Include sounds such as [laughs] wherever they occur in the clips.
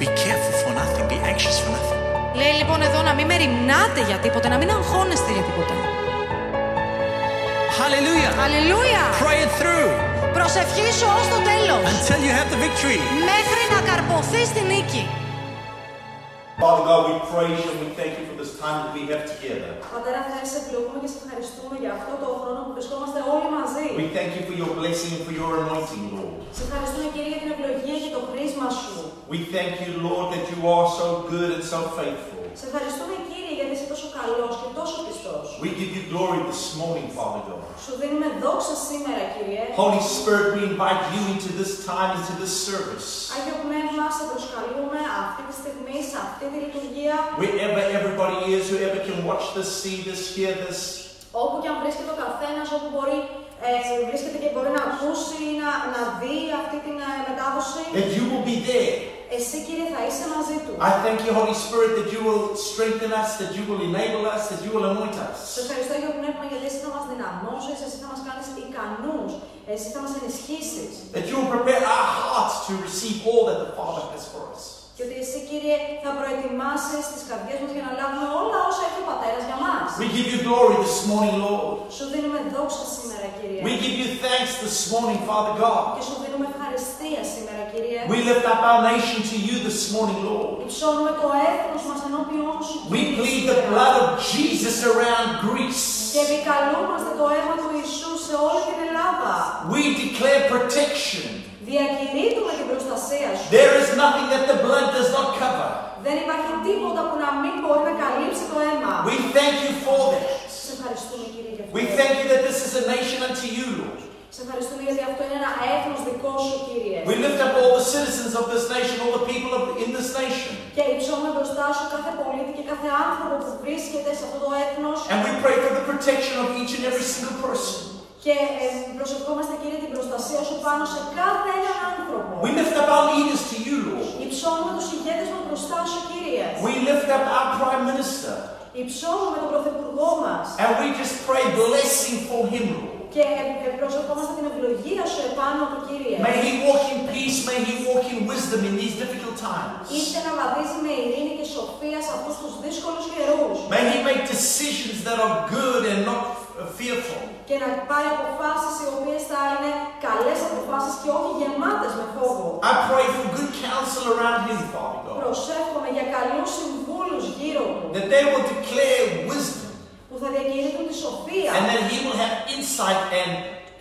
Be careful for nothing, be anxious for nothing. Λέει λοιπόν εδώ να μην μεριμνάτε για τίποτα, να μην αγχώνεστε για τίποτα. Hallelujah. Αλληλούια! Pray it through Προσευχήσου ως το τέλος, until you have the victory. μέχρι να καρποθείς τη νίκη. Father God, we praise you and we thank you for this time that we have together. Πατέρα, θα σε ευλογούμε και σε ευχαριστούμε για αυτό το χρόνο που βρισκόμαστε όλοι μαζί. We thank you for your blessing and for your anointing, Lord. Σε ευχαριστούμε, Κύριε, για την ευλογία και το χρήσμα σου. We thank you, Lord, that you are so good and so faithful. Σε ευχαριστούμε, Κύριε, γιατί είσαι τόσο καλός και τόσο πιστός. We give you glory this morning, Father God. Σου δίνουμε δόξα σήμερα, Κύριε. Holy Spirit, we invite you into this time, into this service. Άγιο Πνεύμα, σε προσκαλούμε αυτή τη στιγμή, σε αυτή τη λειτουργία, Wherever everybody is, whoever can watch this, see this, hear this, όπου και αν βρίσκεται ο καθένας, όπου μπορεί, ε, βρίσκεται και μπορεί να ακούσει ή να, να δει αυτή την ε, μετάδοση. that you will be there. Εσύ, Κύριε, θα είσαι μαζί του. I thank you, Holy Spirit, that you will strengthen us, that you will enable us, that you will anoint Σε us. ευχαριστώ, Άγιο Πνεύμα, γιατί εσύ θα μας δυναμώσεις, εσύ θα μας κάνεις ικανούς, εσύ θα μας ενισχύσεις. That you will prepare our hearts to receive all that the Father has for us. Και ότι εσύ, Κύριε, θα προετοιμάσεις τις καρδιές μας για να λάβουμε όλα όσα έχει ο Πατέρας για μας. We give you glory this morning, Lord. Σου δίνουμε δόξα σήμερα, Κύριε. We give you thanks this morning, Father God. Και σου δίνουμε ευχαριστία σήμερα, Κύριε. We lift up our nation to you this morning, Lord. Υψώνουμε το έθνος μας ενώπιόν σου, We Κύριε, plead the σήμερα. blood of Jesus around Greece. Και επικαλούμαστε το αίμα του Ιησού σε όλη την Ελλάδα. We declare protection. Διακηρύττουμε την προστασία σου. There is nothing that the blood does not cover. Δεν υπάρχει τίποτα που να μην μπορεί να καλύψει το αίμα. We thank you for that. Σε ευχαριστούμε, Κύριε, για αυτό. We thank you that this is a nation unto you, Lord. Σε ευχαριστούμε γιατί αυτό είναι ένα έθνος δικό σου, Κύριε. We lift up all the citizens of this nation, all the people of, in this nation. Και υψώνουμε μπροστά σου κάθε πολίτη και κάθε άνθρωπο που βρίσκεται σε αυτό το έθνος. And we pray for the protection of each and every single person. Και ε, προσευχόμαστε, Κύριε, την προστασία σου πάνω σε κάθε έναν άνθρωπο. We lift up our leaders to you, Lord. Υψώνουμε τους ηγέτες μας μπροστά σου, Κύριε. We lift up our Prime Minister. Υψώνουμε τον Πρωθυπουργό μας. And we just pray blessing for him, Lord. Και ε, ε, προσευχόμαστε την ευλογία σου επάνω του, Κύριε. May he walk in peace, may he walk in wisdom in these difficult times. Ήρθε να βαδίζει με ειρήνη και σοφία σε αυτούς τους δύσκολους καιρούς. May he make decisions that are good and not uh, fearful. Και να πάρει αποφάσεις οι οποίες θα είναι καλές αποφάσεις και όχι γεμάτες με φόβο. I pray for good counsel around him, Father God. Προσεύχομαι για καλούς συμβούλους γύρω του That they will declare wisdom που θα διακηρύττουν τη σοφία and that he will have insight and,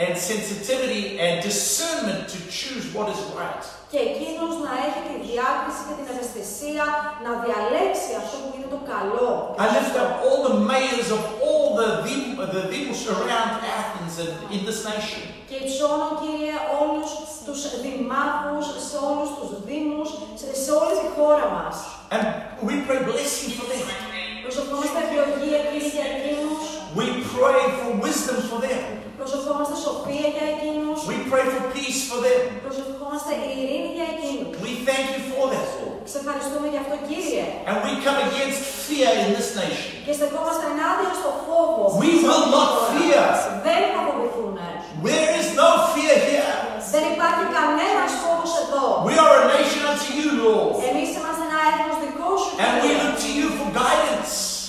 and sensitivity and discernment to choose what is right. και εκείνος να έχει τη διάκριση και την ευαισθησία να διαλέξει αυτό που είναι το καλό. I lift up all the mayors of all the, them- the demos around Athens and in this nation. Και υψώνω, Κύριε, όλους τους δημάρχους, σε όλους τους δήμους, σε, σε όλη τη χώρα μας. And we pray blessing for them. Προσευχόμαστε ευλογία, Κύριε, για εκείνους. We pray for wisdom for them. Προσευχόμαστε σοφία για εκείνους. We pray for peace for them. Προσευχόμαστε ειρήνη για εκείνους. We thank you for that, Lord. Σε ευχαριστούμε για αυτό, Κύριε. And we come against fear in this nation. Και στεκόμαστε ενάντια στο φόβο. We will not fear. Δεν θα φοβηθούν. There is no fear here. Δεν υπάρχει κανένας φόβος εδώ. We are a nation unto you, Lord. Εμείς είμαστε ένα έθνος δικό σου, And we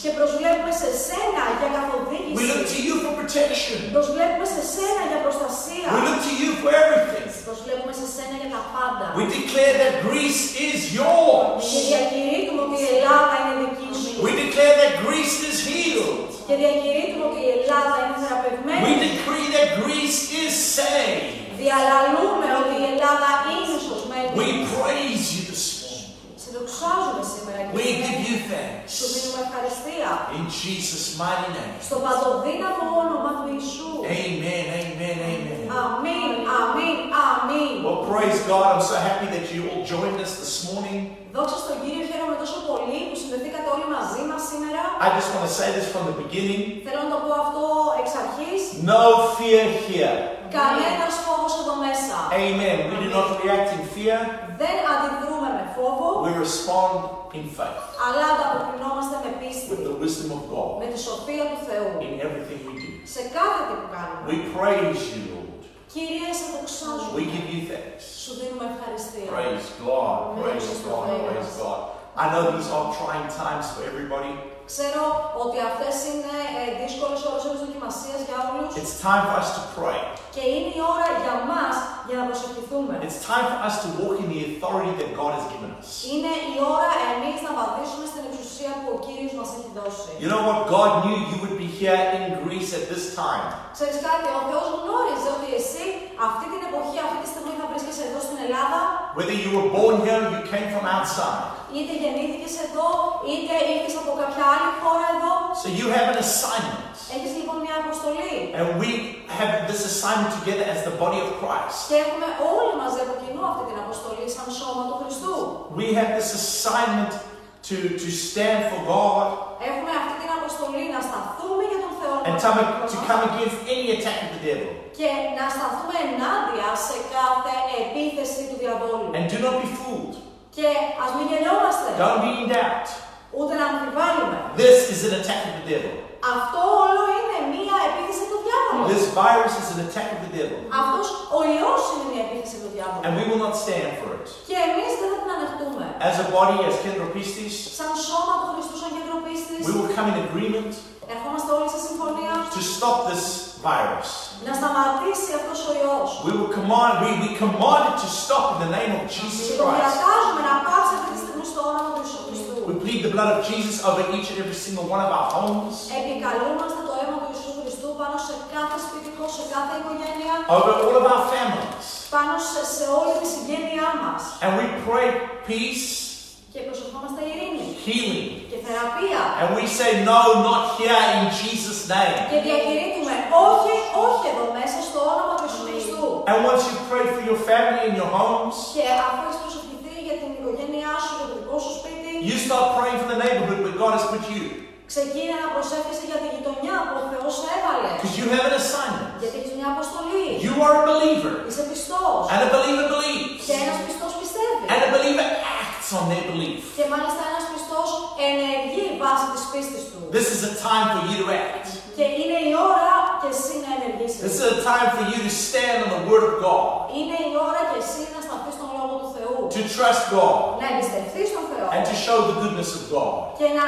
Και προσβλέπουμε σε σένα για καθοδήγηση. We look to you for protection. Προσβλέπουμε σε σένα για προστασία. We look to you for everything. Προσβλέπουμε σε σένα για τα πάντα. We declare that Greece is yours. Και διακηρύττουμε ότι η Ελλάδα είναι δική σου. We declare that Greece is healed. Και διακηρύττουμε ότι η Ελλάδα είναι We θεραπευμένη. decree that Greece is saved. Διαλαλούμε ότι η Ελλάδα είναι σωσμένη. We praise you this We give you thanks. In Jesus' mighty name. Amen, amen, amen. Amen, amen, amen. Well, praise God. I'm so happy that you all joined us this morning. Δόξα στον Κύριο, χαίρομαι τόσο πολύ που συνδεθήκατε όλοι μαζί μας σήμερα. I just want to say this from the beginning. Θέλω να το πω αυτό εξ αρχής. No fear here. Κανένας φόβος εδώ μέσα. Amen. We do not react in fear. Δεν αντιδρούμε με φόβο, We respond in faith αλλά ανταποκρινόμαστε με πίστη. with the wisdom of Με God τη σοφία του Θεού. in everything we do. Σε κάθε τι που κάνουμε. We praise you, Lord. Κύριε, σε δοξάζουμε. We give you thanks. Σου δίνουμε ευχαριστία. Praise God. Praise God. Praise God. I know these are trying times for everybody. Ξέρω ότι αυτές είναι ε, δύσκολες ώρες ώρες δοκιμασίας για όλους It's time for us to pray. και είναι η ώρα για μας για να προσευχηθούμε. It's time for us to walk in the authority that God has given us. Είναι η ώρα εμείς να βαδίσουμε στην εξουσία που ο Κύριος μας έχει δώσει. You know what? God knew you would be here in Greece at this time. Ξέρεις κάτι, ο Θεός γνώριζε ότι εσύ αυτή την εποχή, αυτή τη στιγμή θα βρίσκεσαι εδώ στην Ελλάδα, Whether you were born here or you came from outside. είτε γεννήθηκες εδώ, είτε ήρθες από κάποια άλλη χώρα εδώ. So you have an assignment. Έχεις λοιπόν μια αποστολή. And we have this assignment together as the body of Christ. Και έχουμε όλοι μαζί από κοινού αυτή την αποστολή σαν σώμα του Χριστού. We have this assignment to, to stand for God Έχουμε αυτή την αποστολή να σταθούμε για τον Θεό and μας to, to come against any attack of the devil. και να σταθούμε ενάντια σε κάθε επίθεση του διαβόλου. And do not be fooled. Και ας μην γελιόμαστε, Don't be in doubt. Ούτε να αμφιβάλλουμε. This is an attack of the devil. Αυτό όλο είναι μία επίθεση του διάβολου. This virus is an attack of the devil. Αυτός ο ιός είναι μία επίθεση του διάβολου. And we will not stand for it. Και εμείς δεν θα την ανεχτούμε. As a body, as Kendropistis, Σαν σώμα του Χριστού, σαν κέντρο πίστης, we will come in agreement ερχόμαστε όλοι σε συμφωνία to stop this virus. να σταματήσει αυτός ο ιός. We will command, we, we command it to stop in the name of Jesus Και το Christ. διατάζουμε να πάψει αυτή τη στιγμή στο όνομα του Ιησού Χριστού. We plead the blood of Jesus over each and every single one of our homes, Επικαλούμαστε το αίμα του Ιησού Χριστού πάνω σε κάθε σπιτικό, σε κάθε οικογένεια, over all of our families. πάνω σε, σε όλη τη συγγένειά μας. And we pray peace, Και προσευχόμαστε ειρήνη healing. και θεραπεία. And we say, no, not here in Jesus' name. Και διακηρύττουμε όχι, όχι εδώ μέσα στο όνομα του Ιησού Χριστού. And once you pray for your family and your homes, Και αφού έχεις προσευχηθεί για την οικογένειά σου, για το δικό σου σπίτι, you start praying for the neighborhood where God has put you. ξεκίνα να προσεύχεσαι για τη γειτονιά που ο Θεός σε έβαλε. Because you have an assignment. Γιατί έχεις μια αποστολή. You are a believer. Είσαι πιστός. And a believer believes. Και ένας πιστός πιστεύει. And a believer acts on their belief. Και μάλιστα ένας πιστός ενεργεί βάσει της πίστης του. This is a time for you to act. Και είναι η ώρα και εσύ να ενεργήσεις. This is a time for you to stand on the Word of God, Είναι η ώρα και εσύ να σταθείς στον Λόγο του Θεού. to trust God, Να εμπιστευτείς τον Θεό. and to show the goodness of God. Και να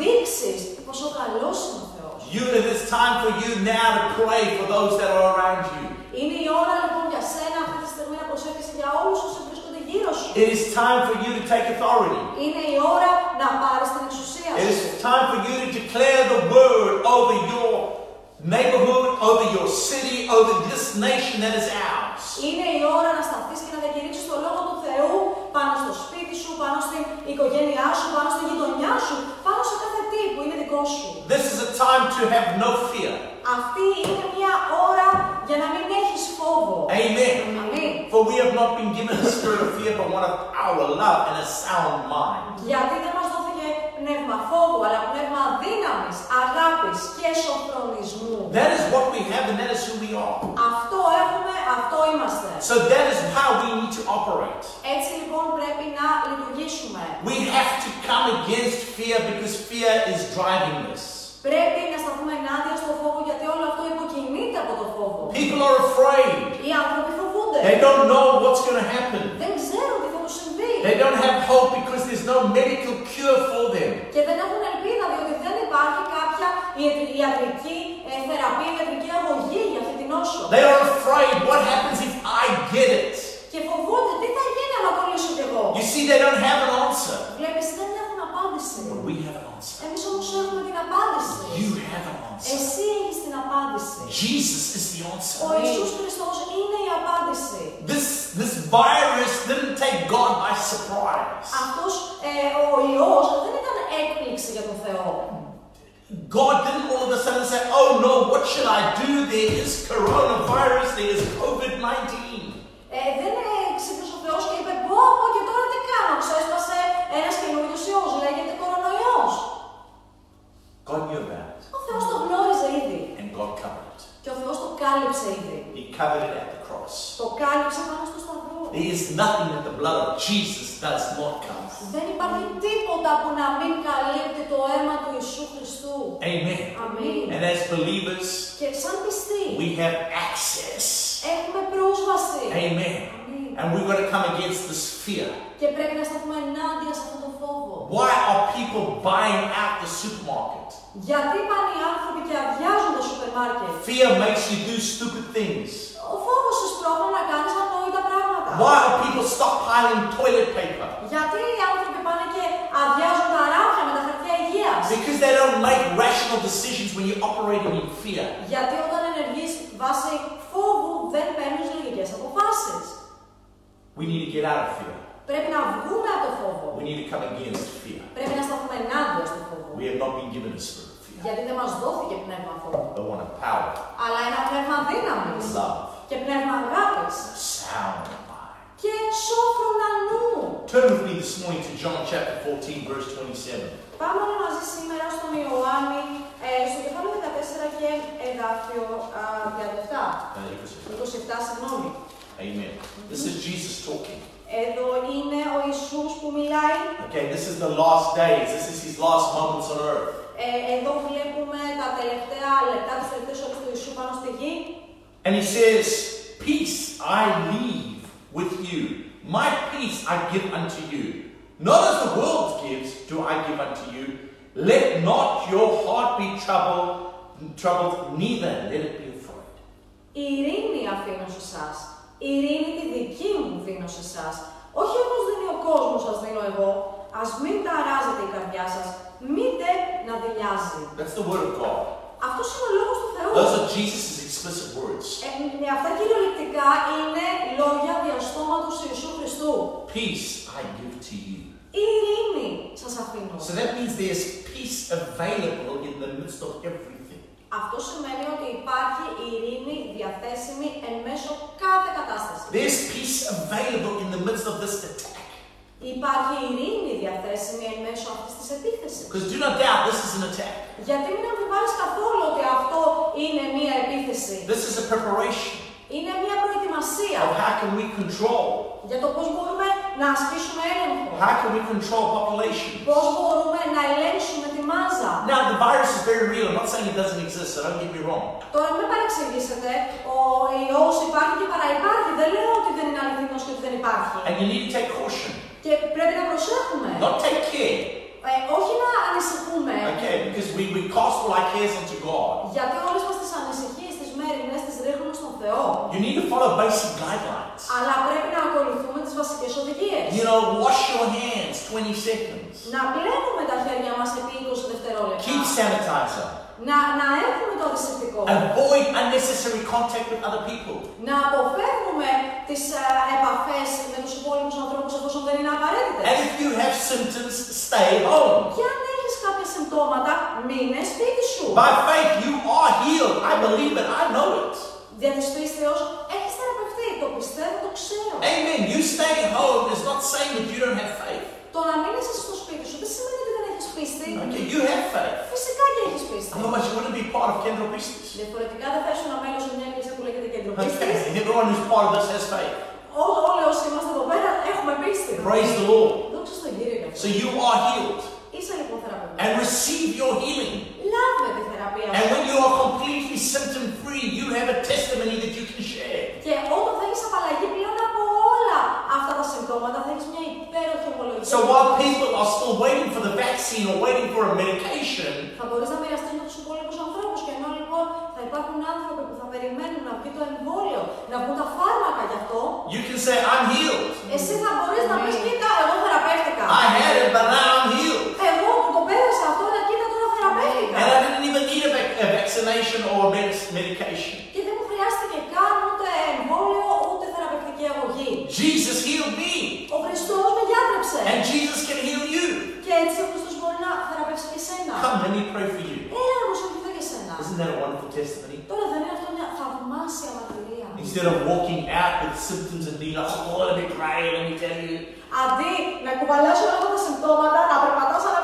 δείξεις πόσο καλός είναι ο Θεός. You, it is time for you now to pray for those that are around you. Είναι η ώρα λοιπόν για σένα αυτή τη στιγμή να προσέχεις για όλους όσοι βρίσκονται γύρω σου. It is time for you to take authority. Είναι η ώρα να πάρεις την εξουσία It σου. is time for you to declare the word over your neighborhood, over your city, over this nation that is ours. Είναι η ώρα να σταθείς και να διακηρύξεις το Λόγο του Θεού πάνω στο σπίτι σου, πάνω στην οικογένειά σου, πάνω στη γειτονιά σου, πάνω σε κάθε τι που είναι δικό σου. This is a time to have no fear. Αυτή είναι μια ώρα για να μην έχεις φόβο. Amen. Αμήν. For we have not been given a spirit of fear, but one of our love and a sound mind. Γιατί δεν μας δόθηκε πνεύμα φόβου, αλλά πνεύμα δύναμης, αγάπης και σοφρονισμού. That is what we have, and that is who we are. Αυτό έχουμε, αυτό είμαστε. So that is how we need to operate. Έτσι λοιπόν πρέπει να λειτουργήσουμε. We have to come against fear because fear is driving this. Πρέπει να σταθούμε ενάντια στο φόβο γιατί όλο αυτό υποκινείται από το φόβο. People are afraid. Οι άνθρωποι φοβούνται. They don't know what's going to happen. Δεν ξέρουν τι θα τους συμβεί. They don't have hope because there's no medical cure for them. Και δεν έχουν ελπίδα διότι δεν υπάρχει κάποια ιατρ- ιατρική ε, θεραπεία, ιατρική αγωγή για αυτή την νόσο. They are afraid what happens if I get it. Και φοβούνται τι θα γίνει άμα το λύσω κι εγώ; You see, they don't have an answer. Βλέπεις, δεν έχουν απάντηση. But we have an answer. Εμείς όμως έχουμε την απάντηση. You have an answer. Εσύ έχεις την απάντηση. Jesus is the Ο answer. Ιησούς Χριστός είναι η απάντηση. This, this virus didn't take God by surprise. Αυτός ε, ο ιός δεν ήταν έκπληξη για τον Θεό. God didn't all of a sudden say, oh no, what should I do? There is coronavirus, there is COVID 19. Ε, δεν ξύπνησε ο Θεός και είπε πω πω και τώρα τι κάνω. Ξέσπασε ένας καινούριος ιός, λέγεται κορονοϊός. God knew about it, Ο Θεός το γνώριζε ήδη. and God covered it. Και ο Θεός το κάλυψε ήδη. He covered it at the cross. Το κάλυψε πάνω στο σταυρό. There is nothing that the blood of Jesus does not cover. Δεν υπάρχει τίποτα που να μην καλύπτει το αίμα του Ιησού Χριστού. Amen. Αμήν. And as believers, Και σαν πιστοί we have access Έχουμε πρόσβαση. Amen. Αμήν. And we've got to come against this fear. Και πρέπει να σταθούμε ενάντια σε αυτό το φόβο. Why are people buying out the supermarket? Γιατί πάνε οι άνθρωποι και αδειάζουν το σούπερ μάρκετ; Fear makes you do stupid things. Ο φόβος σε σπρώχνει να κάνεις ανόητα πράγματα. Why are people stockpiling toilet paper? Γιατί οι άνθρωποι πάνε και αδειάζουν τα ράφια με τα χαρτιά υγείας. Because they don't make rational decisions when you're operating in fear. Γιατί όταν ενεργείς βάσει φόβου δεν παίρνεις λογικές αποφάσεις. We need to get out of fear. Πρέπει να βγούμε από το φόβο. We need to come against fear. Πρέπει να σταθούμε ενάντια στο φόβο. We have not been given a spirit of fear, Γιατί δεν μας δόθηκε πνεύμα φόβου. but one of power, Αλλά ένα πνεύμα δύναμης. love, Και πνεύμα αγάπης. sound mind. Και σόφρονα νου. Turn with me this morning to John chapter 14, verse 27. Πάμε όλοι μαζί σήμερα στον Ιωάννη, ε, στο κεφάλαιο 14 και εδάφιο α, 37. Uh, 27, συγγνώμη. Amen. This is Jesus talking. Εδώ είναι ο Ιησούς που μιλάει. Okay, this is the last days. This is his last moments on earth. Ε, εδώ βλέπουμε τα τελευταία λεπτά, τις τελευταίες ώρες του Ιησού πάνω στη γη. And he says, Peace I leave with you. My peace I give unto you. Not as the world gives, do I give unto you. Let not your heart be troubled, troubled, neither let it be afraid. Η ειρήνη αφήνω σε εσά. Η ειρήνη τη δική μου δίνω σε εσά. Όχι όπως δίνει ο κόσμος σας δίνω εγώ. Ας μην ταράζετε η καρδιά σας. Μήτε να δηλιάζει. That's the word of God. Αυτός είναι ο λόγος του Θεού. Those are Jesus' explicit words. Ε, ε, αυτά κυριολεκτικά είναι λόγια διαστόματος του Ιησού Χριστού. Peace I give to you. Η ειρήνη σας αφήνω. So that means there's peace available in the midst of everything. Αυτό σημαίνει ότι υπάρχει ειρήνη διαθέσιμη εν μέσω κάθε κατάστασης. There's peace available in the midst of this attack. Υπάρχει ειρήνη διαθέσιμη εν μέσω αυτής της επίθεσης. Because do not doubt this is an attack. Γιατί μην αμφιβάλλεις καθόλου ότι αυτό είναι μία επίθεση. This is a preparation Είναι μία προετοιμασία of how can we control, για το πώς μπορούμε να ασκήσουμε έλεγχο. how can we control population. Πώς μπορούμε να ελέγξουμε τη μάζα. Now the virus is very real. I'm not saying it doesn't exist, so don't get me wrong. Τώρα μην παρεξηγήσετε, ο ιός υπάρχει και παραυπάρχει. Δεν λέω ότι δεν είναι αληθινός και ότι δεν υπάρχει. And you need to take caution. Και πρέπει να προσέχουμε. Not take care. Ε, όχι να ανησυχούμε. Okay, because we, we cast all our cares onto God. Γιατί όλες μας τις ανησυχίες, τις μέρημνες, τις ρίχνουμε στον Θεό. You need to follow basic guidelines. Αλλά πρέπει να ακολουθούμε τις βασικές οδηγίες. You know, wash your hands 20 seconds. Να πλένουμε τα χέρια μας επί 20 δευτερόλεπτα. Keep sanitizer. Να, να έχουμε το αντισηπτικό. Avoid unnecessary contact with other people. Να αποφεύγουμε τις ε, επαφές με τους υπόλοιπους ανθρώπους εφόσον δεν είναι απαραίτητες. And if you have symptoms, stay home. Και αν έχεις κάποια συμπτώματα, μείνε σπίτι σου. By faith, you are healed. I believe it. I know it. Δια της πίστεως έχεις θεραπευτεί. Το πιστεύω, το ξέρω. Amen. You staying home is not saying that you don't have faith. Το να μείνεις εσύ στο σπίτι σου δεν σημαίνει ότι δεν έχεις πίστη. Okay, you have faith. Φυσικά και έχεις πίστη. Otherwise, you wouldn't be part of Kendall Pistis. Διαφορετικά δεν θα ήσουν μέλος σε μια εκκλησία που λέγεται κέντρο πίστης. Okay, everyone who's part of this has faith. Όλοι, όλοι όσοι είμαστε εδώ πέρα έχουμε πίστη. Praise the Lord. Δόξα στον Κύριο για αυτό. So you are healed. Είσαι λοιπόν θεραπευμένος. And receive your healing. Λάβε τη θεραπεία And σου. when you are completely symptom free, you have a testimony that you can share. Και όταν θα έχεις απαλλαγή πλέον από όλα αυτά τα συμπτώματα, θα έχεις μια υπέροχη ομολογία. So while people are still waiting for the vaccine or waiting for a medication, Θα μπορείς να μοιραστείς με τους υπόλοιπους ανθρώπους και ενώ λοιπόν θα υπάρχουν άνθρωποι που θα περιμένουν να βγει το εμβόλιο, να βγουν τα φάρμακα γι' αυτό, you can say, I'm healed. εσύ θα μπορείς να πεις κοίτα, εγώ θεραπεύτηκα. I had it, but now I'm healed. Εγώ που το πέρασα αυτό, αλλά κοίτα τώρα θεραπεύτηκα. And I didn't even need a, vac- a vaccination or a med- medication. Και δεν μου χρειάστηκε καν ούτε εμβόλιο, ούτε θεραπευτική αγωγή. Jesus healed me. Ο Χριστός με διάτρεψε. And Jesus can heal you. Και έτσι ο Χριστός μπορεί να θεραπεύσει και εσένα. Come, let me pray for you. Έλα να προσευχηθώ για σένα. Isn't that a wonderful testimony? Τώρα δεν είναι αυτό μια θαυμάσια μαρτυρία. Instead of walking out with symptoms and being like, oh, let me pray, let me tell you. Αντί να κουβαλάς όλα αυτά τα συμπτώματα, να περπατάς ανάμεσα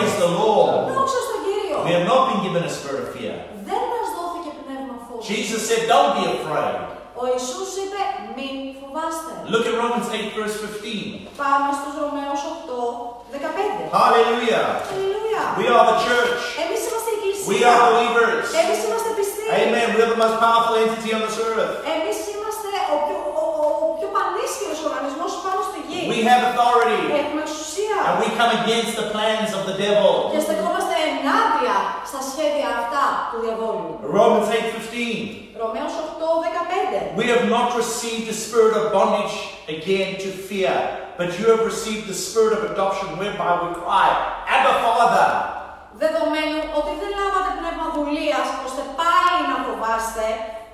Praise the Lord. Δόξα στον Κύριο. We have not been given a spirit of fear. Δεν μας δόθηκε πνεύμα φόβου. Jesus said, Don't be afraid. Ο Ιησούς είπε μην φοβάστε. Look at Romans 8, verse 15. Πάμε στους Ρωμαίους 8, 15. Hallelujah. Αλληλούια. We are the church. Εμείς είμαστε εκκλησία. We are believers. Εμείς είμαστε πιστοί. Amen. We are the most powerful entity on this earth. Εμείς είμαστε ο πιο, ο, ο, ο πιο πανίσχυρος οργανισμός πάνω στη γη. We have authority. Έχουμε εξουσία. And we come against the plans of the devil. Και στεκόμαστε ενάντια στα σχέδια αυτά του διαβόλου. Romans 8:15. Ρωμαίος 8, 15. We have not received a spirit of bondage again to fear, but you have received the spirit of adoption whereby we cry, Abba Father. Δεδομένου ότι δεν λάβατε πνεύμα δουλείας ώστε πάλι να φοβάστε,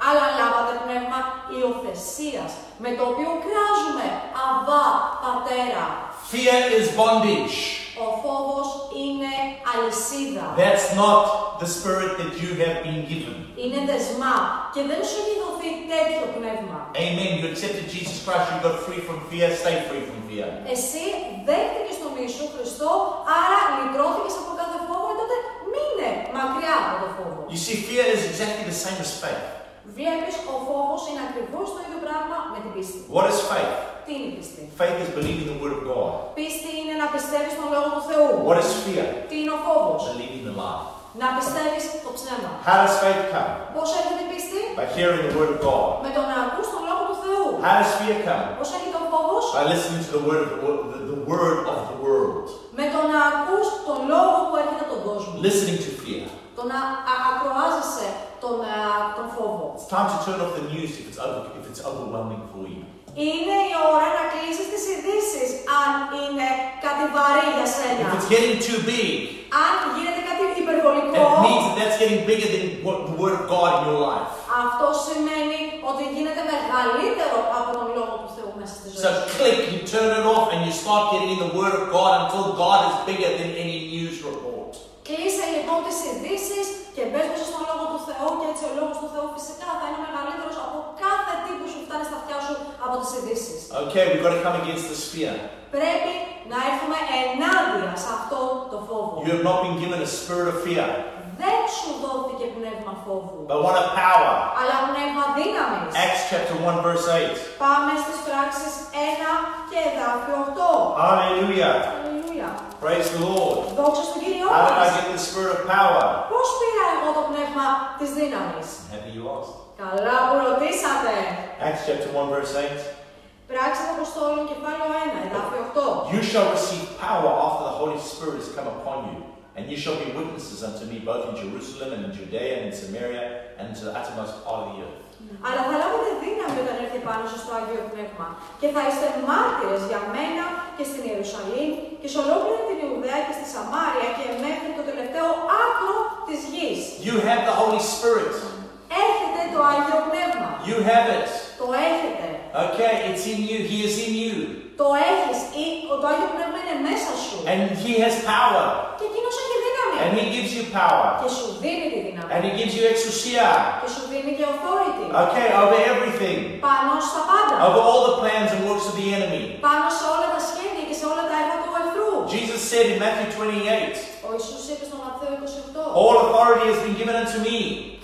αλλά λάβατε πνεύμα υιοθεσίας, με το οποίο κράζουμε «Αβά, Πατέρα». Fear is bondage. Ο φόβος είναι αλυσίδα. That's not the spirit that you have been given. Είναι δεσμά και δεν σου έχει δοθεί τέτοιο πνεύμα. Amen. You accepted Jesus Christ, you got free from fear, stay free from fear. Εσύ δέχτηκες τον Ιησού Χριστό, άρα λυτρώθηκες από κάθε φόβο, ε, τότε μείνε μακριά από το φόβο. You see, fear is exactly the same as faith. Βλέπεις, ο φόβος είναι ακριβώς το ίδιο πράγμα με την πίστη. What is faith? Τι είναι η πίστη. Faith is believing the word of God. Πίστη είναι να πιστεύεις τον Λόγο του Θεού. What is fear? Τι είναι ο φόβος. Believing the lie. Να πιστεύεις το ψέμα. How does faith come? Πώς έρχεται η πίστη. By hearing the word of God. Με το να ακούς τον Λόγο του Θεού. How does fear come? Πώς έρχεται ο φόβος. By listening to the word of the, wo- the, the word of the world. Με το να ακούς τον Λόγο που έρχεται από τον κόσμο. Listening to fear. Το να α- ακροάζεσαι τον, α, τον φόβο. It's time to turn off the news if it's over, if it's overwhelming for you. Είναι η ώρα να κλείσεις τις ειδήσει αν είναι κάτι βαρύ για σένα. If it's getting too big, Αν γίνεται κάτι υπερβολικό, it means that that's getting bigger than what the word of God in your life. αυτό σημαίνει ότι γίνεται μεγαλύτερο από τον Λόγο του Θεού μέσα στη ζωή So σου. click, you turn it off, and you start getting in the word of God until God is bigger than any news report. Κλείσε λοιπόν τις ειδήσεις και μπες μέσα στον Λόγο του Θεού και έτσι ο Λόγος του Θεού φυσικά θα είναι μεγαλύτερος από κάθε τι που σου φτάνει στα αυτιά σου από τις ειδήσεις. Okay, we've got to come against this fear. Πρέπει να έρθουμε ενάντια σε αυτό το φόβο. You have not been given a spirit of fear. δεν σου δόθηκε πνεύμα φόβου, but one of power. αλλά πνεύμα δύναμης. Acts chapter 1, verse 8. Πάμε στις πράξεις 1 και εδάφιο 8. Hallelujah. Αλληλούια. Praise the Lord. Δόξα στον Κύριο How did I μας. get the spirit of power? Πώς πήρα εγώ το πνεύμα της δύναμης. Happy you asked. Καλά που ρωτήσατε. Acts chapter 1, verse 8. Πράξεις των Αποστόλων κεφάλαιο 1, εδάφιο 8. You shall receive power after the Holy Spirit has come upon you, and you shall be witnesses unto me both in Jerusalem and in Judea and in Samaria and to the uttermost part of the earth. Αλλά θα λάβετε δύναμη όταν έρθει πάνω σας το Άγιο Πνεύμα και θα είστε μάρτυρες για μένα και στην Ιερουσαλήμ και σε ολόκληρη την Ιουδαία και στη Σαμάρια και μέχρι το τελευταίο άκρο της γης. You have the Holy Spirit. Έχετε το Άγιο Πνεύμα. You have it. Το έχετε. Okay, it's in you. He is in you. Το έχεις ή το Άγιο Πνεύμα είναι μέσα σου. And He has power. Και εκείνος έχει δύναμη. And He gives you power. Και σου δίνει τη δύναμη. And He gives you exousia. Και σου δίνει και authority. Okay, over everything. Πάνω στα πάντα. Over all the plans and works of the enemy. Πάνω σε όλα τα σχέδια και σε όλα τα έργα του εχθρού. Jesus said in Matthew 28, Ο Ιησούς είπε στον Ματθαίο 28. All authority has been given unto me.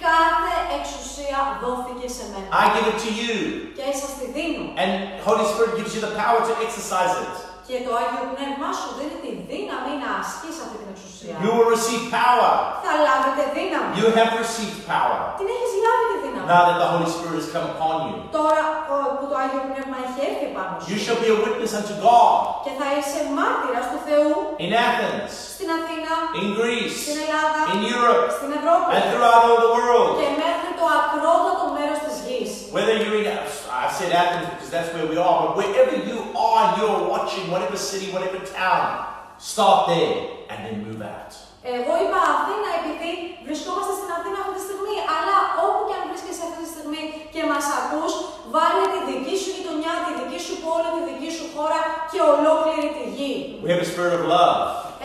Κάθε εξουσία δόθηκε σε μένα. I give it to you. Και σας τη δίνω. And Holy Spirit gives you the power to exercise it. Και το Άγιο Πνεύμα σου δίνει τη δύναμη να ασκείς αυτή την εξουσία. You will receive power. Θα λάβετε δύναμη. You have received power. Την έχεις λάβει τη δύναμη. Now that the Holy Spirit has come upon you. Τώρα ο- που το Άγιο Πνεύμα έχει έρθει πάνω σου. You shall be a witness unto God Και θα είσαι μάρτυρας του Θεού in Athens, στην Αθήνα, in Greece, στην Ελλάδα, in Europe, στην Ευρώπη and throughout all the world. και μέχρι το ακρότατο μέρος της γης. Whether you're in, I said Athens because that's where we are, but wherever you are, you're watching, whatever city, whatever town, start there and then move out. Εγώ είπα Αθήνα επειδή βρισκόμαστε στην Αθήνα αυτή τη στιγμή, αλλά όπου και αν βρίσκεσαι αυτή τη στιγμή και μας ακούς, βάλε τη δική σου γειτονιά, τη δική σου πόλη, τη δική σου χώρα και ολόκληρη τη γη. We have a spirit of love.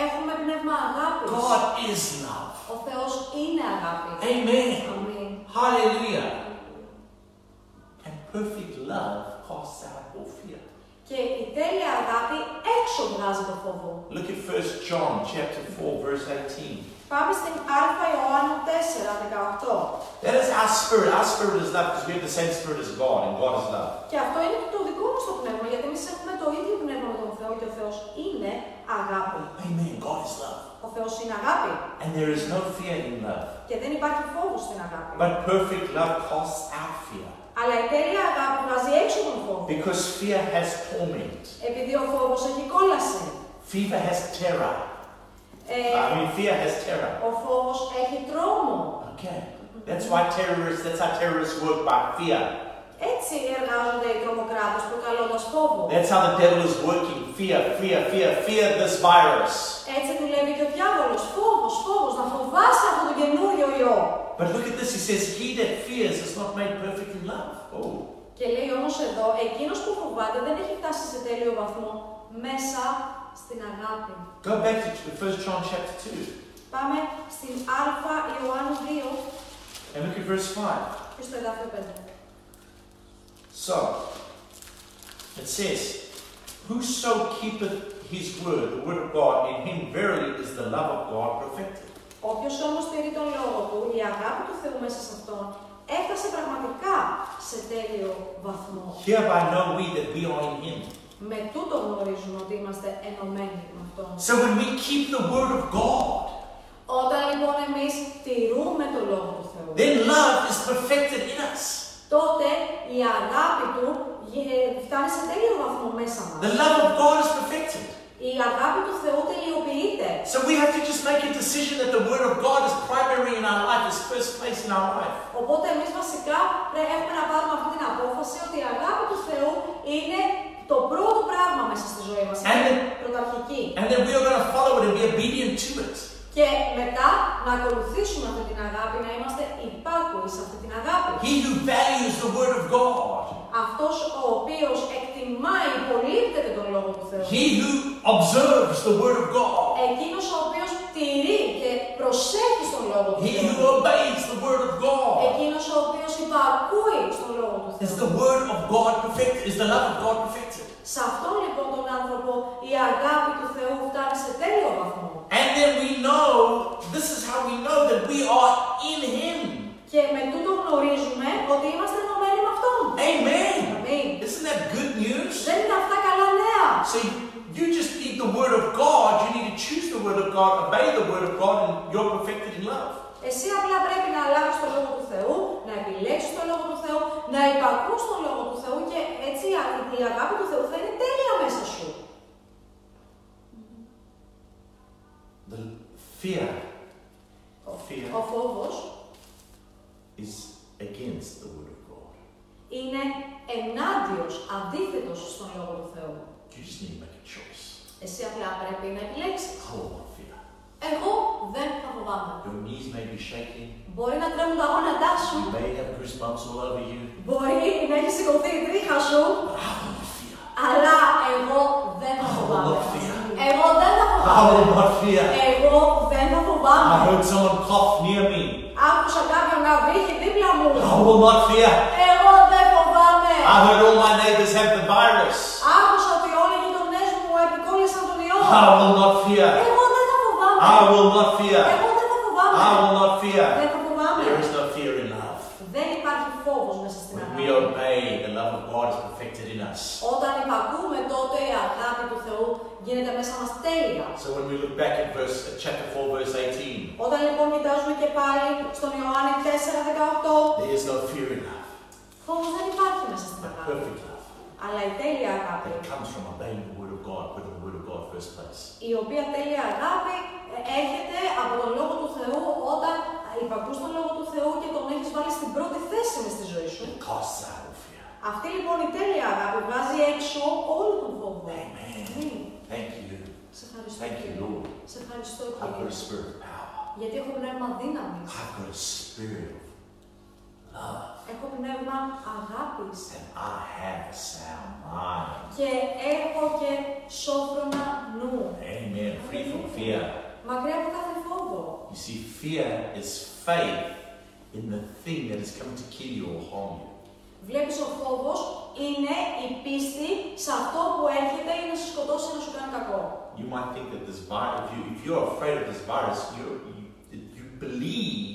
Έχουμε πνεύμα αγάπης. God is love. Ο Θεός είναι αγάπης. Amen. Αμήν. Hallelujah. And perfect love casts out all fear. Και η τέλεια αγάπη έξω βγάζει το φόβο. Look at 1 John chapter 4, verse 18. Πάμε στην Α Ιωάννου 4, 18. That is our spirit. Our spirit is love because we have the same spirit as God, and God is love. Και αυτό είναι και το δικό μας το πνεύμα, γιατί εμείς έχουμε το ίδιο πνεύμα με τον Θεό και ο Θεός είναι αγάπη. Amen. God is love. Ο Θεός είναι αγάπη. And there is no fear in love. Και δεν υπάρχει φόβος στην αγάπη. But perfect love casts out fear. Αλλά η τέλεια αγάπη βγάζει έξω τον φόβο. Because fear has torment. Επειδή ο φόβος έχει κόλαση. Fever has terror. Ε, I mean, fear has terror. ο φόβος έχει τρόμο. Okay. That's why terrorists, that's how terrorists work by fear. Έτσι εργάζονται οι τρομοκράτες προκαλώντας φόβο. That's how the devil is working. Fear, fear, fear, fear this virus. Έτσι δουλεύει και ο διάβολος. Φόβος, φόβος, να φοβάσαι αυτό το καινούριο ιό. But look at this. He says, He that fears is not made perfect in love. Oh. Και λέει όμως εδώ, εκείνος που φοβάται δεν έχει φτάσει σε τέλειο βαθμό μέσα στην αγάπη. Go back to 1 John chapter 2 Πάμε στην Α Ιωάννου 2 and look at verse 5. και στο εδάφιο 5. So, it says, Whoso keepeth his word, the word of God, in him verily is the love of God perfected. Όποιος όμως τηρεί τον λόγο του, η αγάπη του Θεού μέσα σε αυτόν, έφτασε πραγματικά σε τέλειο βαθμό. Hereby know we that we are in him. Με τούτο γνωρίζουμε ότι είμαστε ενωμένοι με αυτόν. So when we keep the word of God, Όταν λοιπόν εμείς τηρούμε τον λόγο του Θεού, then love is perfected in us. τότε η αγάπη του γε- φτάνει σε τέλειο βαθμό μέσα μας. The love of God is perfected. Η αγάπη του Θεού τελειοποιείται. So we have to just make a decision that the word of God is primary in our life, is first place in our life. Οπότε εμείς βασικά πρέπει έχουμε να πάρουμε αυτή την απόφαση ότι η αγάπη του Θεού είναι το πρώτο πράγμα μέσα στη ζωή μας. And Είναι then- πρωταρχική. And then we are going to follow it and be obedient to it. Και μετά να ακολουθήσουμε αυτή την αγάπη, να είμαστε υπάκουοι σε αυτή την αγάπη. He who values the word of God, Αυτός ο οποίος εκτιμάει, υπολείπτεται τον Λόγο του Θεού. he who observes the word of God, Εκείνος ο οποίος τηρεί και προσέχει στον Λόγο του he Θεού. who obeys the word of God, Εκείνος ο οποίος υπακούει στον Λόγο του is Θεού. the word of God perfected, is the love of God perfected; Σε αυτόν λοιπόν τον άνθρωπο η αγάπη του Θεού φτάνει σε τέλειο βαθμό. And then we know, this is how we know that we are in Him. Και με τούτο γνωρίζουμε ότι είμαστε ενωμένοι με Αυτόν. Amen. Αμήν. Isn't that good news? Δεν είναι αυτά καλά νέα. See, you just need the Word of God. You need to choose the Word of God, obey the Word of God, and you're perfected in love. Εσύ απλά πρέπει να αλλάξεις το λόγο του Θεού, να επιλέξεις το λόγο του Θεού, να υπακούς τον λόγο του Θεού και έτσι η α- η αγάπη του Θεού θα είναι τέλεια μέσα σου. The fear, Ο, fear ο φόβος is against the Word of God. είναι ενάντιος, αντίθετος στον λόγο του Θεού. You just need to make a choice. Εσύ απλά πρέπει να επιλέξεις. I will not fear. Εγώ δεν θα φοβάμαι. Your knees may be shaking. Μπορεί να τρέμουν τα γόνατά σου, You may have goosebumps all over you. μπορεί να έχει σηκωθεί η τρίχα σου, But I will not fear. αλλά εγώ δεν θα I will φοβάμαι. not fear. Εγώ δεν θα I φοβάμαι. will not fear. Εγώ δεν θα I φοβάμαι. heard someone cough near me. Άκουσα κάποιον να βύχει δίπλα μου. I will not fear. Εγώ δεν φοβάμαι. I heard all my neighbors have the virus. Άκουσα ότι όλοι οι γειτονές μου επικόλλησαν τον ιό. I will not fear. Εγώ δεν θα φοβάμαι. I will not fear. Εγώ δεν θα φοβάμαι. I will not fear. Δεν θα φοβάμαι. There is no fear in love. Δεν υπάρχει φόβος μέσα στην When we αγάπη. obey, the love of God is perfected in us. Όταν υπακούμε τότε η αγάπη του Θεού γίνεται μέσα μας τέλεια. So when we look back at verse at chapter 4, verse 18, Όταν λοιπόν κοιτάζουμε και πάλι στον Ιωάννη 4:18, there is no fear in love, φόβος δεν υπάρχει μέσα στην but αγάπη. perfect love. Αλλά η τέλεια αγάπη, It comes from obeying the word of God, putting the word of God first place. η οποία τέλεια αγάπη ε, έρχεται από τον Λόγο του Θεού όταν υπακούς τον Λόγο του Θεού και τον έχεις βάλει στην πρώτη θέση μες στη ζωή σου. It casts out all fear. Αυτή λοιπόν η τέλεια αγάπη βγάζει έξω όλο τον φόβο. Amen. Αμήν. Thank you. Σε ευχαριστώ. Thank you, Κύριε. Lord. Σε ευχαριστώ I've got a Κύριε. spirit of power. Γιατί έχω πνεύμα δύναμης. I've got a spirit of love. Έχω πνεύμα αγάπης. And I have a sound mind. Και έχω και σόφρονα νου. Amen. Free from fear. Μακριά από κάθε φόβο. You see, fear is faith in the thing that is coming to kill you or harm you. Βλέπεις ο φόβος είναι η πίστη σε αυτό που έρχεται ή να σε σκοτώσει ή να σου κάνει κακό. You might think that this virus, if, you, if you're afraid of this virus, you, you, you believe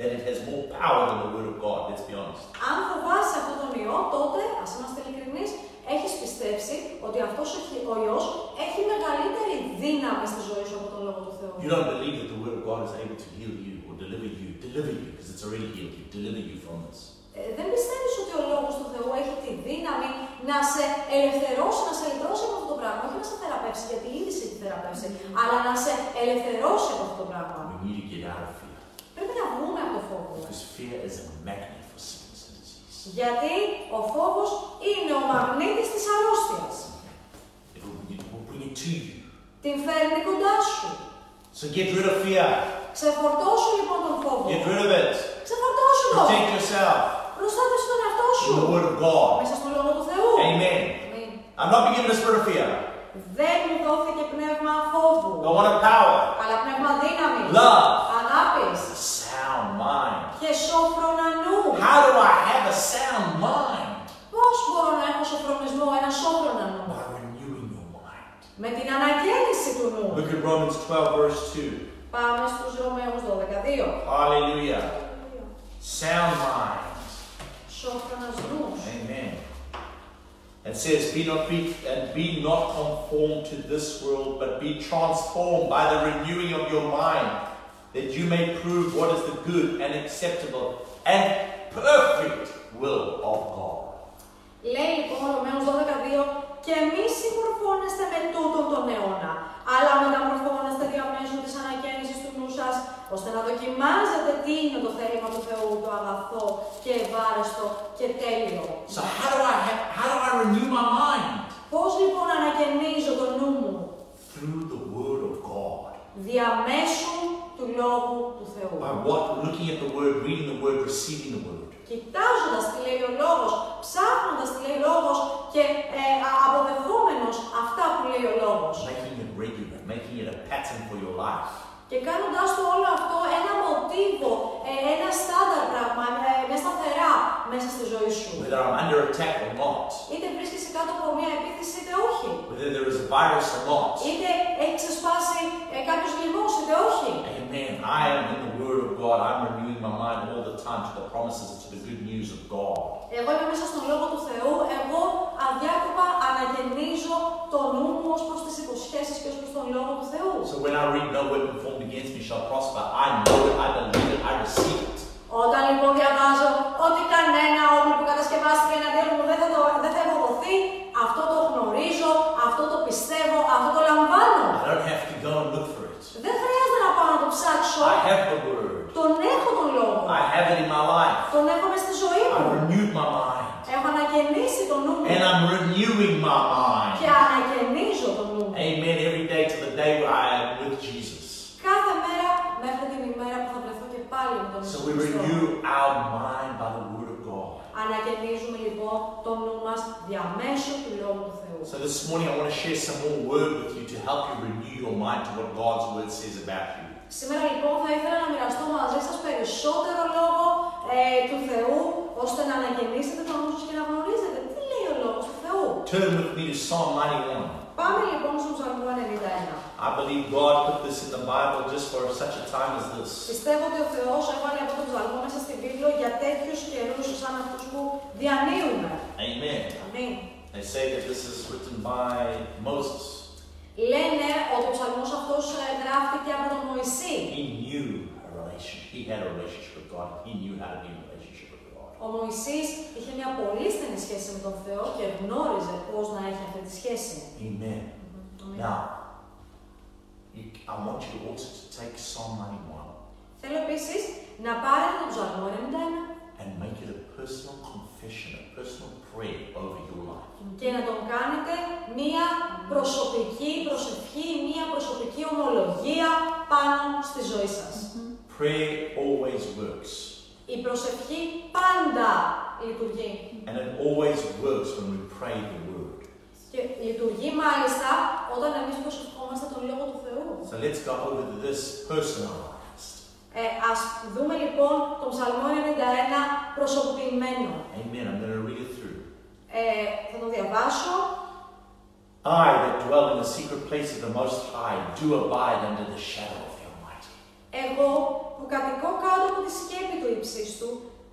that it has more power than the Word of God. Let's be honest. Αν φοβάσαι αυτόν τον ιό, τότε, ας είμαστε ειλικρινείς, έχεις πιστέψει ότι αυτός ο χι- ο ιός έχει μεγαλύτερη δύναμη στη ζωή σου από τον Λόγο του Θεού. You don't believe that the Word of God is able to heal you or deliver you, deliver you, because it's already healed you, deliver you from this. Ε, δεν πιστεύεις ότι ο Λόγος του Θεού έχει τη δύναμη να σε ελευθερώσει, να σε ελευθερώσει από αυτό το πράγμα. Όχι να σε θεραπεύσει, γιατί ήδη σε έχει θεραπεύσει, αλλά να σε ελευθερώσει από αυτό το πράγμα. We need to get out of fear, Πρέπει να βγούμε από το φόβο. because fear is a magnet for sickness and disease. Γιατί ο φόβος είναι ο μαγνήτης της αρρώστιας. It will, it will bring it to you. Την φέρνει κοντά σου. So get rid of fear. Ξεφορτώσου λοιπόν τον φόβο. Get rid of it. Ξεφορτώσου τον. Protect yourself Προστάτευσε τον εαυτό in σου. the Word of God. Μέσα στον Λόγο του Θεού. Amen. Αμήν. I'm not being given a spirit of fear, Δεν μου δόθηκε πνεύμα φόβου. but one of power, Αλλά πνεύμα δύναμης. love, Αγάπης. a sound mind. Και σόφρονα νου. How do I have a sound mind? Πώς μπορώ να έχω σοφρονισμό, ένα σόφρονα νου; By renewing your mind. Με την αναγέννηση του νου. Look at Romans 12, verse 2. Πάμε στους Ρωμαίους 12. Hallelujah. Sound mind. Σόφρονας νους. Amen. It says, be not be and be not conformed to this world, but be transformed by the renewing of your mind, that you may prove what is the good and acceptable and perfect will of God. Λέει λοιπόν ο Ρωμαίος 12.2 και μη συμμορφώνεστε με τούτον τον αιώνα, αλλά μεταμορφώνεστε διαμέσου της ανακαίνησης του νου σας, ώστε να δοκιμάζετε τι είναι το θέλημα του Θεού, το αγαθό και ευάρεστο και τέλειο. So how do I have, how do I renew my mind? Πώς λοιπόν ανακαινίζω το νου μου; Through the Word of God. διαμέσου του Λόγου του Θεού. By what? Looking at the Word, reading the Word, receiving the Word. Κοιτάζοντας τι λέει ο Λόγος, ψάχνοντας τι λέει ο Λόγος και ε, α- αποδεχόμενος αυτά που λέει ο Λόγος. Making it regular, making it a pattern for your life. Και κάνοντας το όλο αυτό ένα μοτίβο, ε, ένα στάνταρ πράγμα, ε, μια σταθερά μέσα στη ζωή σου. Whether I'm under attack or not, Είτε βρίσκεσαι κάτω από μια επίθεση είτε όχι. whether there is a virus or not. Είτε έχει ξεσπάσει ε, κάποιος λοιμός είτε όχι. Amen. I am in the Word of God, I'm renewing my mind all the time to the promises, to the good news of God. Εγώ είμαι μέσα στον Λόγο του Θεού, εγώ αδιάκοπα αναγεννίζω το νου μου ως προς τις υποσχέσεις και ως προς τον Λόγο του Θεού. So when I read, No weapon formed against me shall prosper, I know it, I believe it, I receive it. Όταν λοιπόν διαβάζω ότι κανένα όπλο που κατασκευάστηκε εναντίον μου δεν θα, το, δεν θα υποδοθεί, αυτό το γνωρίζω, αυτό το πιστεύω, αυτό το λαμβάνω. I don't have to go and look for it. Δεν χρειάζεται να πάω να το ψάξω. I have the Word. Τον έχω τον λόγο. I have it in my life. Τον έχω μες στη ζωή I've μου. renewed my mind. Έχω ανακαινήσει τον νου μου. And I'm renewing my mind. Και ανακαινίζω τον νου μου. Amen. Every day to the day where I am with Jesus. Κάθε μέρα μέχρι την ημέρα που θα βρεθώ και πάλι με τον So Ιησού we Χριστό. renew our mind by the Word of God. Ανακαινίζουμε λοιπόν τον νου μας διαμέσου του Λόγου του Θεού. So this morning I want to share some more word with you to help you renew your mind to what God's Word says about you. Σήμερα λοιπόν θα ήθελα να μοιραστώ μαζί σας περισσότερο λόγο ε, του Θεού, ώστε να ανακαινήσετε τον νου σας και να γνωρίζετε τι λέει ο Λόγος του Θεού. Turn with me to Psalm 91. Πάμε λοιπόν στον Ψαλμό 91. I believe God put this in the Bible just for such a time as this. Πιστεύω ότι ο Θεός έβαλε αυτό τον ψαλμό μέσα στην Βίβλο για τέτοιους καιρούς σαν αυτούς που διανύουμε. Amen. Αμήν. They say that this is written by Moses. Λένε ότι ο ψαλμός αυτός ε, γράφτηκε από τον Μωυσή. He knew a relationship. He had a relationship with God. He knew how to be in a relationship with God. Ο Μωυσής είχε μια πολύ στενή σχέση με τον Θεό και γνώριζε πώς να έχει αυτή τη σχέση. Amen. Αμήν. Now, you, I want you also to take Psalm 91 Θέλω επίσης να πάρετε τον ψαλμό 91 and make it a personal confession, a personal prayer over your life. και να τον κάνετε μία προσωπική προσευχή, μία προσωπική ομολογία πάνω στη ζωή σας. Prayer always works. Η προσευχή πάντα λειτουργεί. And it always works when we pray the word. Και λειτουργεί μάλιστα όταν εμείς προσευχόμαστε τον Λόγο του Θεού. So let's go over to this personalized. Ε, ας δούμε λοιπόν τον Ψαλμό 91 προσωποποιημένο. Amen. I'm going to read it through. Ε, θα το διαβάσω. I that dwell in the secret place of the Most High do abide under the shadow of the Almighty. Εγώ που κατοικώ κάτω από τη σκέπη του ύψιστου,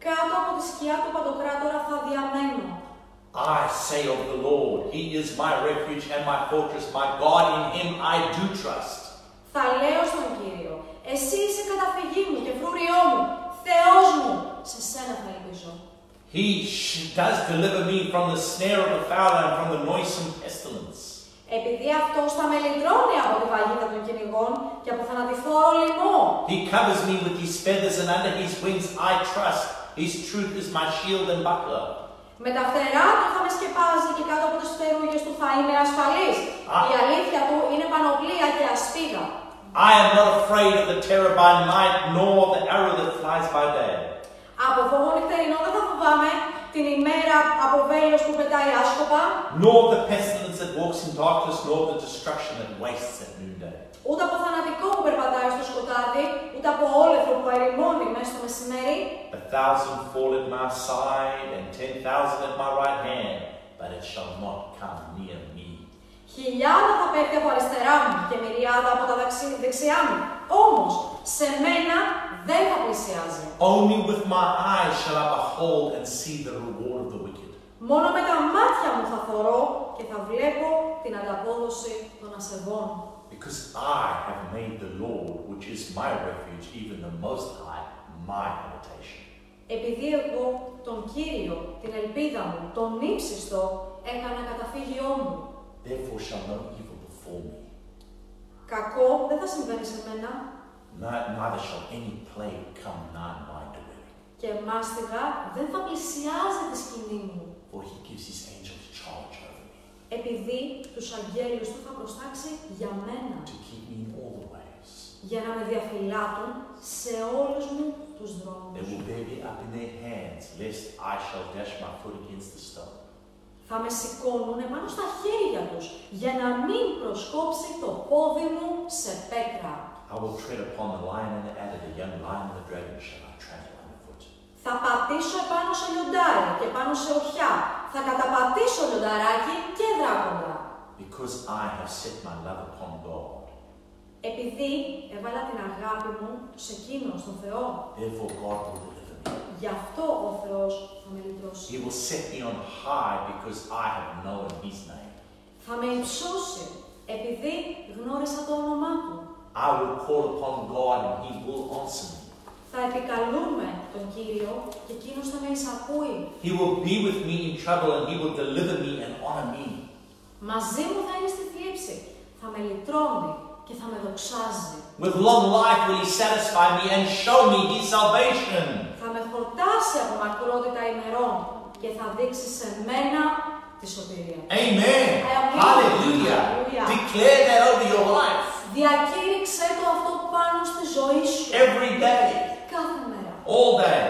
κάτω από τη σκιά του Παντοκράτορα θα διαμένω. I say of the Lord, He is my refuge and my fortress, my God, in Him I do trust. Θα λέω στον Κύριο, εσύ είσαι καταφυγή μου και φρούριό μου, Θεός μου, σε σένα θα ελπίζω. He sh- does deliver me from the snare of the fowler and from the noisome pestilence. Επειδή αυτός θα με λυτρώνει από τη βαγίδα των κυνηγών και από θανατηφόρο λοιμό. He covers me with His feathers, and under His wings I trust. His truth is my shield and buckler. Με τα φτερά του θα με σκεπάζει και κάτω από τις φτερούγες του θα είμαι ασφαλής. Α. Η αλήθεια του είναι πανοπλία και ασπίδα. I am not afraid of the terror by night, nor of the arrow that flies by day. Από φόβο νυχτερινό δεν θα φοβάμαι την ημέρα από βέλος που πετάει άσκοπα, nor the pestilence that walks in darkness, nor the destruction that wastes at noonday. Ούτε από θανατικό που περπατάει στο σκοτάδι, ούτε από όλεθρο που ερημώνει μέσα στο μεσημέρι. A thousand fall at my side, and ten thousand at my right hand, but it shall not come near me. Χιλιάδα θα πέφτει από αριστερά μου και μυριάδα από τα δεξι- δεξιά μου. Όμως, σε μένα δεν θα πλησιάζει. Only with my eyes shall I behold and see the reward of the wicked. Μόνο με τα μάτια μου θα θωρώ και θα βλέπω την ανταπόδοση των ασεβών. Because I have made the Lord, which is my refuge, even the Most High, my habitation. Επειδή εγώ τον Κύριο, την ελπίδα μου, τον ύψιστο, έκανα καταφύγιό μου. Therefore shall no evil befall me, Κακό δεν θα συμβαίνει σε μένα ni- neither shall any plague come nigh my dwelling. και μάστιγα δεν θα πλησιάζει τη σκηνή μου. For he gives his Επειδή τους αγγέλους του θα προστάξει για μένα, to keep me in all the ways. για να με διαφυλάτουν σε όλους μου τους They δρόμους. will bear me up in their hands, lest I shall dash my foot against the stone. Θα με σηκώνουν πάνω στα χέρια τους, για να μην προσκόψει το πόδι μου σε πέτρα. I will tread upon the lion and the adder, the young lion and the dragon shall I trample underfoot. Θα πατήσω επάνω σε λιοντάρι και πάνω σε οχιά. Θα καταπατήσω λιονταράκι και δράκοντα. Because I have set my love upon God, Επειδή έβαλα την αγάπη μου σε εκείνο, στον Θεό, therefore God will deliver me. γι' αυτό ο Θεός θα με λυτρώσει. He will set me on high because I have known His name. Θα με υψώσει, επειδή γνώρισα το όνομά Του. I will call upon God and He will answer me. Θα επικαλούμε τον Κύριο και εκείνος θα με εισακούει. He will be with me in trouble and He will deliver me and honor me. Μαζί μου θα είναι στη θλίψη. Θα με λυτρώνει και θα με δοξάζει. With long life will He satisfy me and show me His salvation. Θα με χορτάσει από μακρότητα ημερών και θα δείξει σε μένα τη σωτηρία. Amen. Amen. Hallelujah. Hallelujah. Declare that over your life Διακήρυξέ το αυτό πάνω στη ζωή σου. every day, Κάθε μέρα. all day,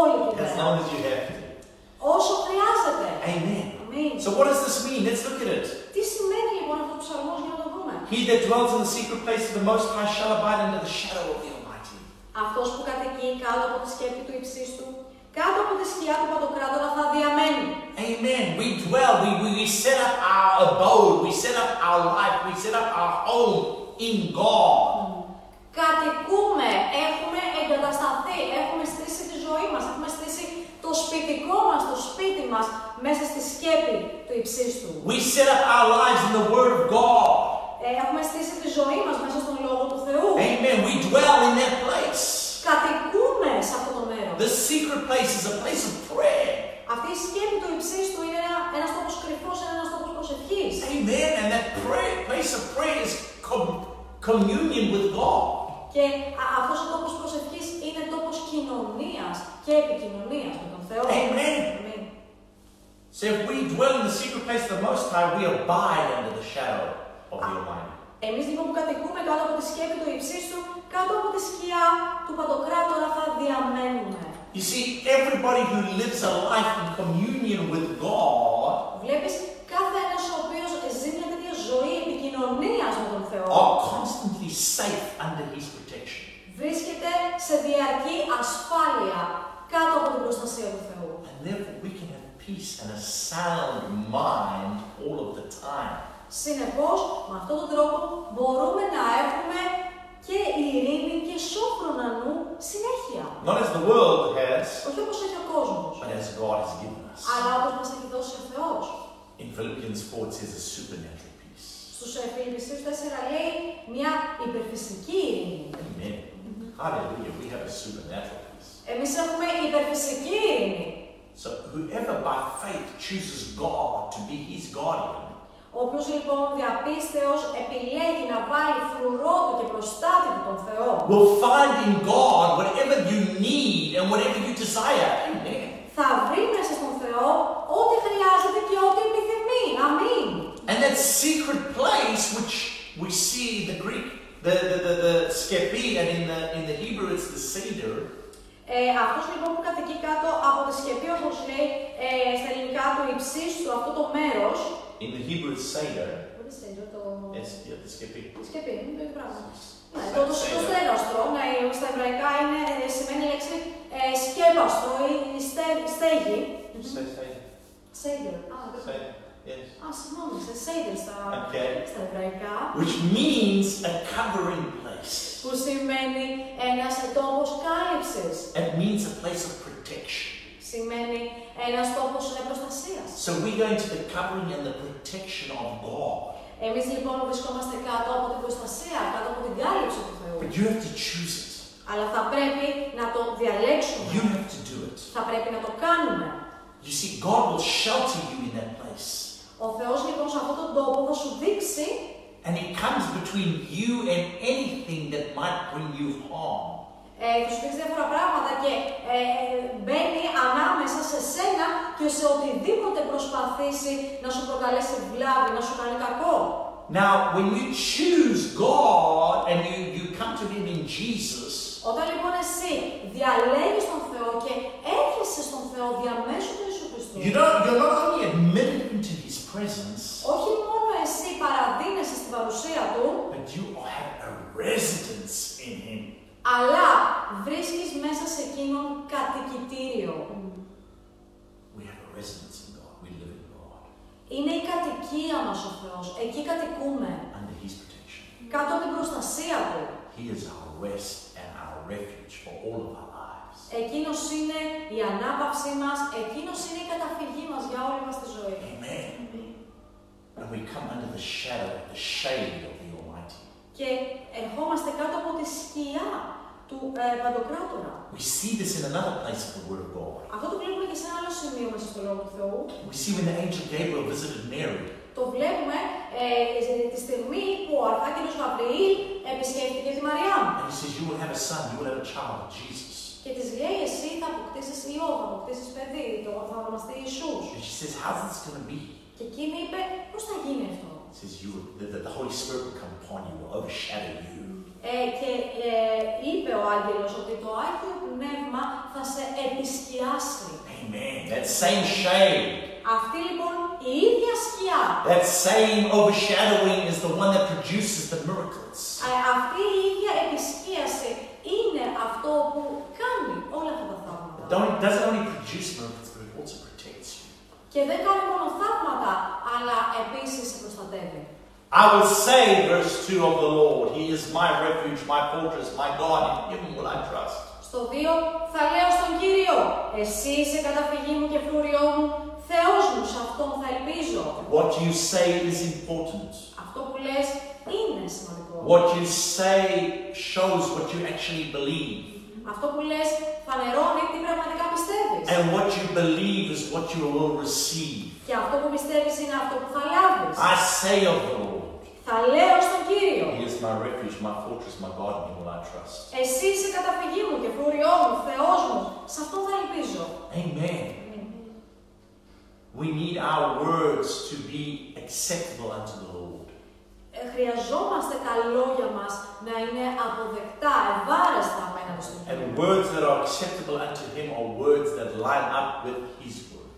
Όλη την as μέρα. long as you have to. Όσο χρειάζεται. Amen. Αμήν. So, what does this mean? Let's look at it. Τι σημαίνει λοιπόν αυτό ο ψαλμός για να το δούμε. He that dwells in the secret place of the Most High shall abide under the shadow of the Almighty. Αυτός που κατοικεί κάτω από τη σκέπη του υψίστου, κάτω από τη σκιά του Παντοκράτορα θα διαμένει. Amen. We dwell, we, we, we set up our abode, we set up our life, we set up our home in God. Κατοικούμε, έχουμε εγκατασταθεί, έχουμε στήσει τη ζωή μας, έχουμε στήσει το σπιτικό μας, το σπίτι μας μέσα στη σκέπη του υψίστου. We set up our lives in the Word of God. Ε, έχουμε στήσει τη ζωή μας μέσα στον Λόγο του Θεού. Amen. We dwell in that place. Κατοικούμε σε αυτό το μέρος. The secret place is a place of prayer. Αυτή η σκέπη του υψίστου είναι ένα, ένας τόπος κρυφός, είναι ένας τόπος προσευχής. Amen. And that prayer, place of prayer is com- communion with God. Και α- αυτός ο τόπος προσευχής είναι τόπος κοινωνίας και επικοινωνίας με τον Θεό. Amen. Αμήν. So if we dwell in the secret place of the Most High, we abide under the shadow of the Almighty. Εμείς λοιπόν που κατοικούμε κάτω από τη σκέπη του υψίστου, κάτω από τη σκιά του Παντοκράτορα θα διαμένουμε. You see, everybody who lives a life in communion with God Βλέπεις, κάθε ένας ο οποίος ζει μια τέτοια ζωή επικοινωνίας με τον Θεό, are constantly safe under His protection. Βρίσκεται σε διαρκή ασφάλεια κάτω από την προστασία του Θεού. And therefore, we can have peace and a sound mind all of the time. Συνεπώς, με αυτόν τον τρόπο μπορούμε να έχουμε και ειρήνη και σόφρονα νου συνέχεια. Not as the world has, Όχι όπως έχει ο κόσμος, but as God has given us. αλλά όπως μας έχει δώσει ο Θεός. In Philippians 4, it says a supernatural peace. Στους ε, Φιλιππισίους 4 λέει μια υπερφυσική ειρήνη. Amen. Hallelujah. We have a supernatural peace. Εμείς έχουμε υπερφυσική ειρήνη. So whoever by faith chooses God to be his guardian Ο οποίος λοιπόν διαπίστεως επιλέγει να βάλει φρουρό του και προστάτη του τον Θεό. will find in God whatever you need and whatever you desire. Amen. Θα βρει μέσα στον Θεό ό,τι χρειάζεται και ό,τι επιθυμεί. Αμήν. And that secret place which we see in the Greek, the, the, the, the skepi, and in the, in the Hebrew it's the seder, Ε, αυτός λοιπόν που κατοικεί κάτω από τη σκεπή, όπως λέει ε, στα ελληνικά του υψίστου αυτό το μέρος. in the Hebrew it's seder. What is it, το... Yes, yeah, the skepi. Σκεπή, είναι το ίδιο πράγμα. Ναι, το, το, το στέγαστρο, ναι, στα εβραϊκά είναι, ε, σημαίνει η λέξη ε, σκέπαστρο ή στε- στέγη. Say seder. Σέιντερ. Α, δεν- Seder. Yes. Α, συγγνώμη, σε σέιντερ στα, Okay. στα εβραϊκά. Which means a covering place. Που σημαίνει ένας τόπος κάλυψης. It means a place of protection. Σημαίνει ένας τόπος ε, προστασίας. So we go into the covering and the protection of God. Εμείς λοιπόν βρισκόμαστε κάτω από την προστασία, κάτω από την κάλυψη του Θεού. But you have to choose it. Αλλά θα πρέπει να το διαλέξουμε. You have to do it. Θα πρέπει να το κάνουμε. You see, God will shelter you in that place. Ο Θεός λοιπόν σε αυτόν τον τόπο θα σου δείξει And He comes between you and anything that might bring you harm. ε, θα σου δείξει διάφορα πράγματα και ε, μπαίνει ανάμεσα σε σένα και σε οτιδήποτε προσπαθήσει να σου προκαλέσει βλάβη, να σου κάνει κακό. Now, when you choose God and you, you come to Him in Jesus, Όταν λοιπόν εσύ διαλέγεις τον Θεό και έρχεσαι στον Θεό διαμέσου του Ιησού Χριστού, you don't, you're not only admitted into His presence, όχι μόνο εσύ παραδίνεσαι στην παρουσία Του, but you have a residence in Him. αλλά βρίσκεις μέσα σε εκείνον κατοικητήριο. We have a residence in God. We live in God Είναι η κατοικία μας ο Θεός. Εκεί κατοικούμε. under His protection. κάτω από την προστασία του. He is our rest and our refuge for all of our lives. Εκείνος είναι η ανάπαυσή μας, εκείνος είναι η καταφυγή μας για όλη μας τη ζωή. Amen. And we come under the shadow, the shade of the Almighty. Και ερχόμαστε κάτω από τη σκιά του ε, Παντοκράτορα. We see this in another place of the Word of God. Αυτό το βλέπουμε και σε ένα άλλο σημείο μέσα στο Λόγο του Θεού. We see when the angel Gabriel visited Mary. Το βλέπουμε ε, τη στιγμή που ο Αρχάγγελος Γαβριήλ επισκέφτηκε τη Μαριάμ. And he says, You will have a son, you will have a child, Jesus. Και της λέει εσύ θα αποκτήσεις ιό, θα αποκτήσεις παιδί, το θα ονομαστεί Ιησούς. And she says, How's this going to be? Και εκείνη είπε πώς θα γίνει αυτό. He says, you will, the, the Holy Spirit will come upon you, will overshadow you. Ε, και ε, είπε ο άγγελος ότι το Άγιο Πνεύμα θα σε επισκιάσει. Amen. That same shade, Αυτή λοιπόν η ίδια σκιά, that same overshadowing is the one that produces the miracles. ε, αυτή η ίδια επισκίαση είναι αυτό που κάνει όλα αυτά τα θαύματα. Don't, doesn't only produce miracles, but it also protects you. Και δεν κάνει μόνο θαύματα, αλλά επίσης σε προστατεύει. I will say, verse 2 of the Lord, He is my refuge, my fortress, my God, in Him will I trust. Στο 2 θα λέω στον Κύριο, εσύ είσαι καταφυγή μου και φρούριό μου, Θεός μου, σε Αυτόν θα ελπίζω. What you say is important. Αυτό που λες είναι σημαντικό. What you say shows what you actually believe. Αυτό που λες φανερώνει τι πραγματικά πιστεύεις. And what you believe is what you will receive. Και αυτό που πιστεύεις είναι αυτό που θα λάβεις. I say of the Lord, Θα λέω στον Κύριο, He is my refuge, my fortress, my God, in Him will I trust. εσύ είσαι καταφυγή μου και φρούριό μου, Θεός μου, σε Αυτόν θα ελπίζω. Amen. We need our words to be acceptable unto the Lord. Ε, χρειαζόμαστε τα λόγια μας να είναι αποδεκτά, ευάρεστα απέναντι στον And Κύριο. words that are acceptable unto Him are words that line up with His word.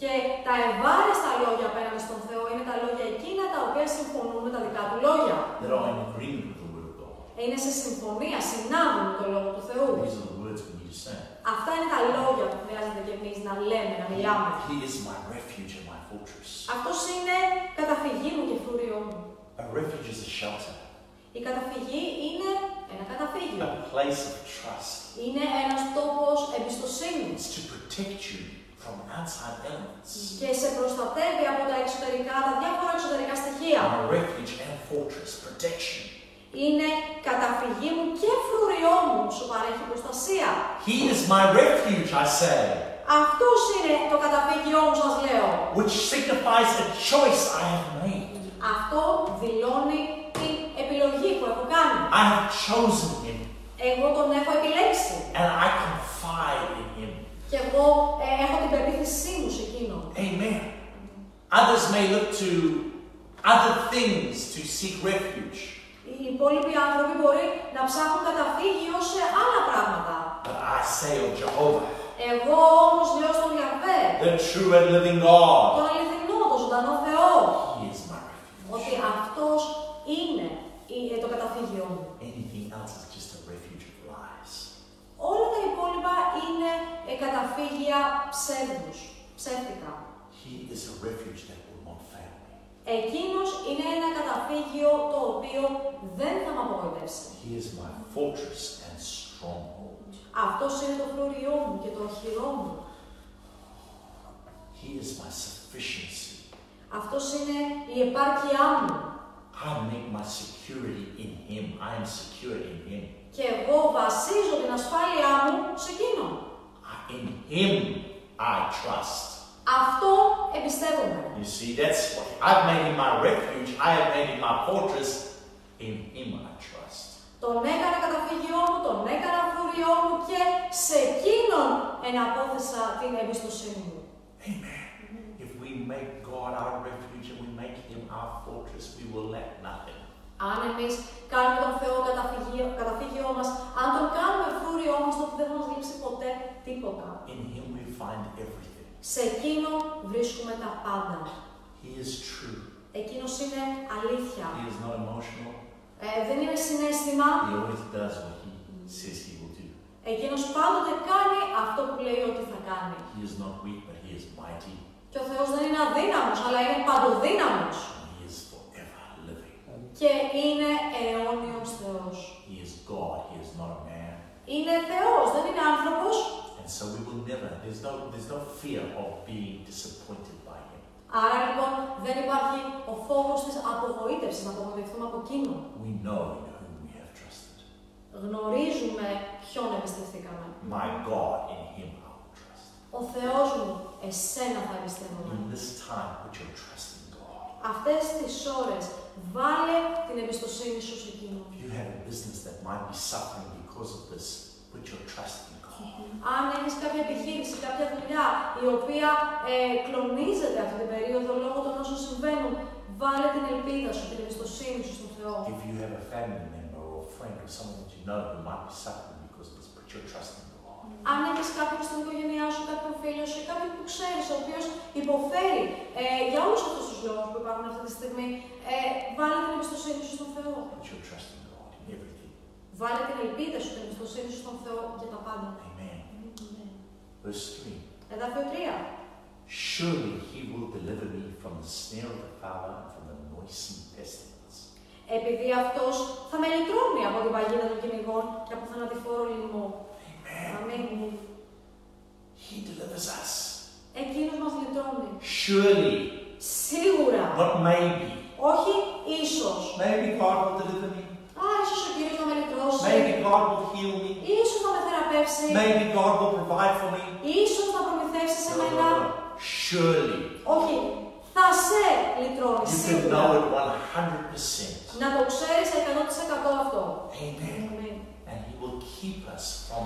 Και τα ευάρεστα λόγια απέναντι στον Θεό είναι τα λόγια εκείνα τα οποία συμφωνούν με τα δικά του λόγια. that are in agreement with the word of God. Είναι σε συμφωνία, συνάδουν με το λόγο του Θεού. These are the words we need to say. Αυτά είναι τα λόγια που χρειάζεται και εμείς να λέμε, να μιλάμε. He is my refuge and my fortress. Αυτός είναι καταφυγή μου και φρούριό μου. A refuge is a shelter, Η καταφυγή είναι ένα καταφύγιο. a place of trust. Είναι ένας τόπος εμπιστοσύνης It's to protect you from outside elements. και σε προστατεύει από τα εξωτερικά, τα διάφορα εξωτερικά στοιχεία. A refuge and fortress, protection. Είναι καταφυγή μου και φρούριό μου, σου παρέχει προστασία. He is my refuge, I say, Αυτός είναι το καταφύγιό μου, σας λέω. which signifies a choice I have made. Αυτό δηλώνει την επιλογή που έχω κάνει. I have chosen him Εγώ τον έχω επιλέξει. and I confide in him. Και εγώ ε, έχω την πεποίθησή μου σε εκείνο. Amen. Others may look to other things to seek refuge, Οι υπόλοιποι άνθρωποι μπορεί να ψάχνουν καταφύγιο σε άλλα πράγματα. but I say of Jehovah, Εγώ όμως λέω στον Ιαβέ, the true and living God, τον αληθινό, τον ζωντανό Θεό, He is my refuge. ότι αυτός είναι η- ε, το καταφύγιό μου. Anything else is just a refuge of lies. Όλα τα υπόλοιπα είναι ε, καταφύγια ψεύδους, ψεύτικα. He is a refuge that will not fail me. Εκείνος είναι ένα καταφύγιο το οποίο δεν θα με απογοητεύσει. He is my fortress and stronghold. Αυτός είναι το φρούριό μου και το οχυρό μου. He is my sufficiency. Αυτός είναι η επάρκειά μου. I make my security in Him. I am secure in Him. Και εγώ βασίζω την ασφάλειά μου σε εκείνον. I- In Him I trust. Αυτό εμπιστεύομαι. You see, that's what I've made Him my refuge. I have made Him my fortress. In Him I trust. Τον έκανα καταφύγιό μου, τον έκανα φρούριό μου και σε εκείνον εναπόθεσα την εμπιστοσύνη μου. Amen. If we make God our refuge and we make Him our fortress, we will lack nothing. Αν εμείς κάνουμε τον Θεό καταφύγιο, καταφύγιό μας, αν τον κάνουμε φρούριό μας, τότε δεν θα μας λείψει ποτέ τίποτα. In Him we find everything. Σε εκείνον βρίσκουμε τα πάντα. He is true. Εκείνος είναι αλήθεια. He is not emotional. Ε, δεν είναι συνέστημα. He always does what He says He will do. Εκείνος πάντοτε κάνει αυτό που λέει ότι θα κάνει. He is not weak, but He is mighty. Και ο Θεός δεν είναι αδύναμος, αλλά είναι παντοδύναμος. And He is forever living. Και είναι αιώνιος Θεός. He is God, He is not a man. Είναι Θεός, δεν είναι άνθρωπος. And so we will never, there's no, there's no fear of being disappointed by Him. Άρα λοιπόν δεν υπάρχει ο φόβος της απογοήτευσης, να απογοητευτούμε από εκείνον. We know in whom we have trusted. Γνωρίζουμε ποιον εμπιστευτήκαμε. My God, in Him I will trust. Ο Θεός μου, εσένα θα εμπιστεύομαι. In this time, put your trust in God. Αυτές τις ώρες βάλε την εμπιστοσύνη σου σε εκείνον. If you have a business that might be suffering because of this, put your trust in God. Αν έχεις κάποια επιχείρηση, κάποια δουλειά η οποία ε, κλονίζεται αυτή την περίοδο λόγω των όσων συμβαίνουν, βάλε την ελπίδα σου, την εμπιστοσύνη σου στον Θεό. If you have a family member or a friend or someone that you know who might be suffering because of this, put your trust in God. Αν έχεις κάποιον στην οικογένειά σου, κάποιον φίλο σου ή κάποιον που ξέρεις, ο οποίος υποφέρει ε, για όλους αυτούς τους λόγους που υπάρχουν αυτή τη στιγμή, ε, βάλε την εμπιστοσύνη σου στον Θεό. Put your trust in God in everything. Βάλε την ελπίδα σου, την εμπιστοσύνη σου στον Θεό για τα πάντα. Amen. Verse 3. Εδάφιο 3. Surely he will deliver me from the snare of the fowler and from the noisome pestilence. Επειδή αυτός θα με λυτρώνει από την παγίδα των κυνηγών και από θανατηφόρο λοιμό. Amen. Αμήν. He delivers us. Εκείνος μας λυτρώνει. Surely, Σίγουρα. not maybe. Όχι ίσως. Maybe God will deliver me. Α, ίσως ο Κύριος να με λυτρώσει. Maybe God will heal me. Ίσως να με θεραπεύσει. Maybe God will provide for me. Ίσως να προμηθεύσει σε No, no, μένα. no. Surely, Όχι. Θα σε λυτρώνει. you can Σίγουρα. know it 100%. Να το ξέρεις 100% αυτό. Amen. Αμήν. And he will keep us from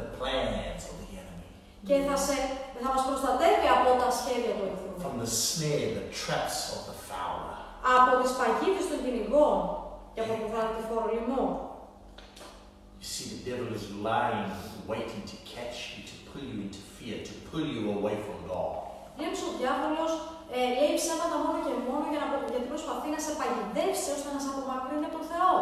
the plans of the enemy, Και θα, σε, θα μας προστατεύει από τα σχέδια του εχθρού. from the snare, the traps of the fowler. Από τις παγίδες των κυνηγών και από το θανατηφόρο λοιμό. You see, the devil is lying, waiting to catch you, to pull you into fear, to pull you away from God. Βλέπεις ο διάβολος ε, λέει ψέματα μόνο και μόνο για να, προ- γιατί προσπαθεί να σε παγιδεύσει ώστε να σε απομακρύνει από τον Θεό.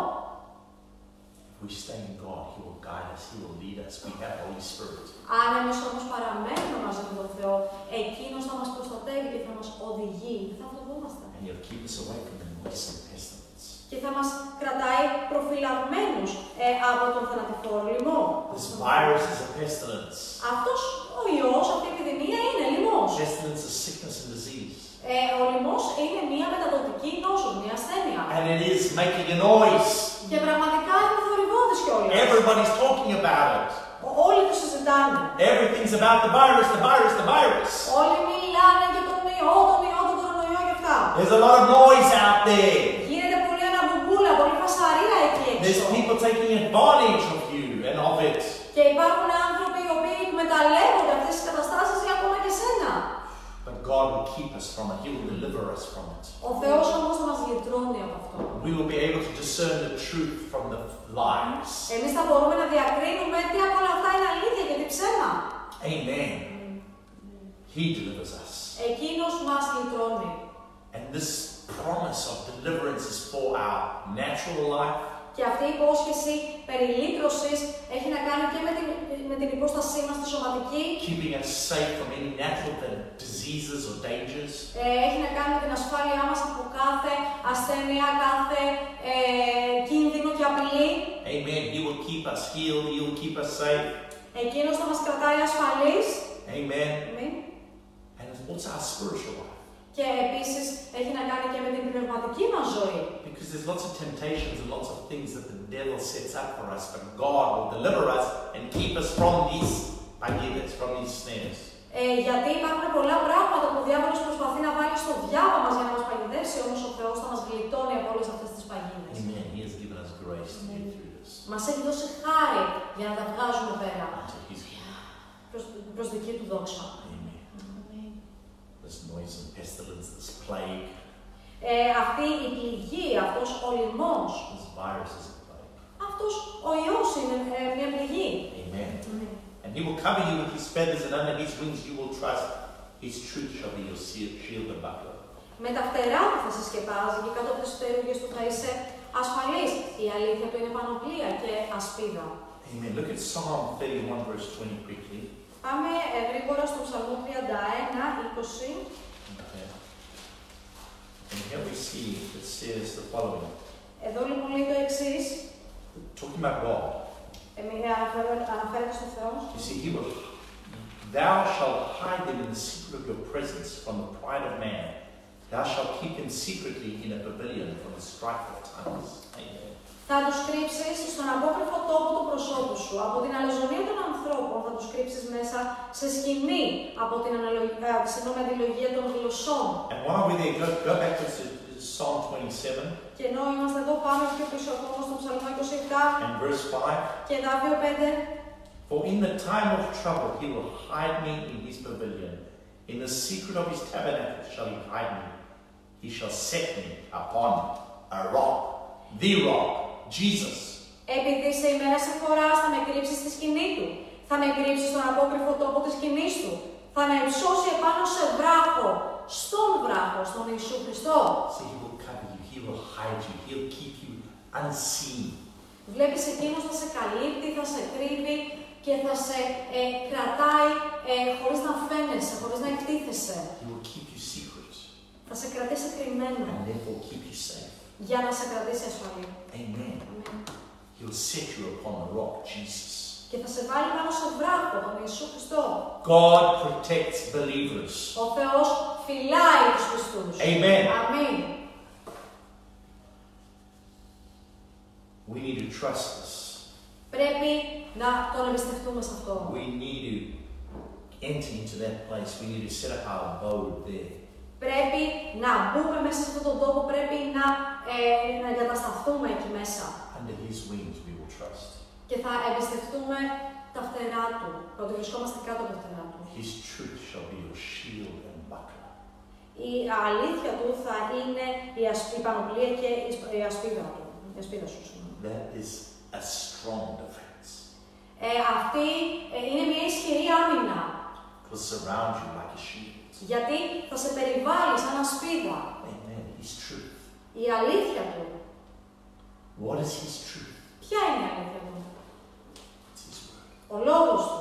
If we stay in God, He will guide us, He will lead us. We have Holy Spirit. Αν εμείς όμως παραμένουμε μαζί με τον Θεό, Εκείνος θα μας προστατεύει και θα μας οδηγεί. Δεν θα φοβόμαστε. And He'll keep us away from the noisome pestilence. Και θα μας κρατάει προφυλαγμένους ε, από τον θανατηφόρο λοιμό. This virus is a pestilence. Αυτός ο ιός, αυτή η επιδημία είναι λοιμός. Pestilence is sickness and disease. Ε, ο λοιμός είναι μια μεταδοτική νόσος, μια ασθένεια. And it is making a noise. Και πραγματικά είναι θορυβόδης κιόλας. Everybody's talking about it. Ο- Όλοι το συζητάνε. Everything's about the virus, the virus, the virus. Όλοι μιλάνε για τον ιό, τον ιό, τον κορονοϊό και αυτά. There's a lot of noise out there. Γίνεται πολύ αναμπομπούλα, πολύ φασαρία εκεί There's έξω. people taking advantage of you and of it. Και υπάρχουν άνθρωποι οι οποίοι εκμεταλλεύονται αυτές τις καταστάσεις για ακόμα και σένα. But God will keep us from it. He will deliver us from it. Ο Θεός όμως θα μας λυτρώνει από αυτό. We will be able to discern the truth from the lies. Εμείς θα μπορούμε να διακρίνουμε τι από όλα αυτά είναι αλήθεια και τι ψέμα. Amen. He delivers us. Εκείνος μας λυτρώνει. And this promise of deliverance is for our natural life, Και αυτή η υπόσχεση περί λύτρωσης έχει να κάνει και με την, με την υπόστασή μας τη σωματική, keeping us safe from any natural diseases or dangers. ε, έχει να κάνει με την ασφάλειά μας από κάθε ασθένεια, κάθε ε, κίνδυνο και απειλή. Amen. He will keep us healed. He will keep us safe. Εκείνος θα μας κρατάει ασφαλείς. Amen. Αμήν. And it's also our spiritual life. Και επίσης έχει να κάνει και με την πνευματική μας ζωή. Because there's lots of temptations and lots of things that the devil sets up for us, but God will deliver us and keep us from these pagidas, from these snares. Ε, γιατί υπάρχουν πολλά πράγματα που ο διάβολος προσπαθεί να βάλει στο διάβα μας για να μας παγιδεύσει, όμως ο Θεός θα μας γλιτώνει από όλες αυτές τις παγίδες. Amen. He has given us grace to get through this. Μας έχει δώσει χάρη για να τα βγάζουμε πέρα. Unto His kingdom. Προς, προς δική του δόξα. Amen. This noisome pestilence, this plague, Ε, αυτή η πληγή, αυτός ο λοιμός, this virus is a plague. αυτός ο ιός είναι ε, μια πληγή. Amen. And He will cover you with His feathers, and under His wings you will trust. His truth shall be your shield shield and buckler. Με τα φτερά του θα σε σκεπάζει και κάτω από τις φτερούγες του θα είσαι ασφαλής. Η αλήθεια του είναι πανοπλία και ασπίδα. Amen. Look at Psalm 31, verse 20 quickly. Πάμε ε, γρήγορα στο Ψαλμό 31, 20. Okay. And here we see it says the following Εδώ λοιπόν λέει το εξή. Talking about God. Αναφέρεται στο Θεό. You see, he will, thou shalt hide them in the secret of your presence from the pride of man. Thou shalt keep them secretly in a pavilion from the strife of tongues. Amen. Θα τους κρύψεις στον απόκρυφο τόπο του προσώπου σου. Από την αλαζονία των ανθρώπων θα τους κρύψεις μέσα σε σκηνή από την αναλογία, συγγνώμη, αντιλογία των γλωσσών. And while we're there, go, go back to S- Psalm 27 Και ενώ είμαστε εδώ πάμε πιο πίσω ακόμα στο Ψαλμό 27 and verse 5. και Δάβιο 5. For in the time of trouble he will hide me in his pavilion. In the secret of his tabernacle shall he hide me. He shall set me upon a rock, the rock, Jesus. Επειδή σε ημέρα συμφοράς θα με κρύψεις στη σκηνή του. Θα με κρύψεις στον απόκρυφο τόπο της σκηνής του. Θα με υψώσει επάνω σε βράχο. Στον βράχο, στον Ιησού Χριστό. See, he will cover you, he will hide you, he'll keep you unseen. Βλέπεις εκείνος θα σε καλύπτει, θα σε κρύβει και θα σε ε, κρατάει ε, χωρίς να φαίνεσαι, χωρίς να εκτίθεσαι. He will keep you secret Θα σε κρατήσει κρυμμένο and therefore keep you safe. για να σε κρατήσει ασφαλή. Amen. Αμήν. He'll set you upon the rock, Jesus. Και θα σε βάλει πάνω σε βράχο, τον Ιησού Χριστό. God protects believers. Ο Θεός φυλάει τους πιστούς. Amen. Αμήν. We need to trust this. Πρέπει να τον εμπιστευτούμε σε αυτό. We need to enter into that place. We need to set up our abode there. Πρέπει να μπούμε μέσα σε αυτόν τον τόπο, πρέπει να, ε, να εγκατασταθούμε εκεί μέσα. Under his wings we will trust. Και θα εμπιστευτούμε τα φτερά του, ότι βρισκόμαστε κάτω από τα φτερά του. His truth shall be your shield and buckler. Η αλήθεια του θα είναι η, ασ- η πανοπλία και η σπ- η ασπίδα του. Η ασπίδα σου, συγγνώμη. That is a strong defense. Ε, αυτή ε, είναι μια ισχυρή άμυνα, It will surround you like a shield. Γιατί θα σε περιβάλλει σαν ασπίδα. Amen. His truth. Η αλήθεια του. What is his truth? Ποια είναι η αλήθεια του; It's his word. Ο λόγος του.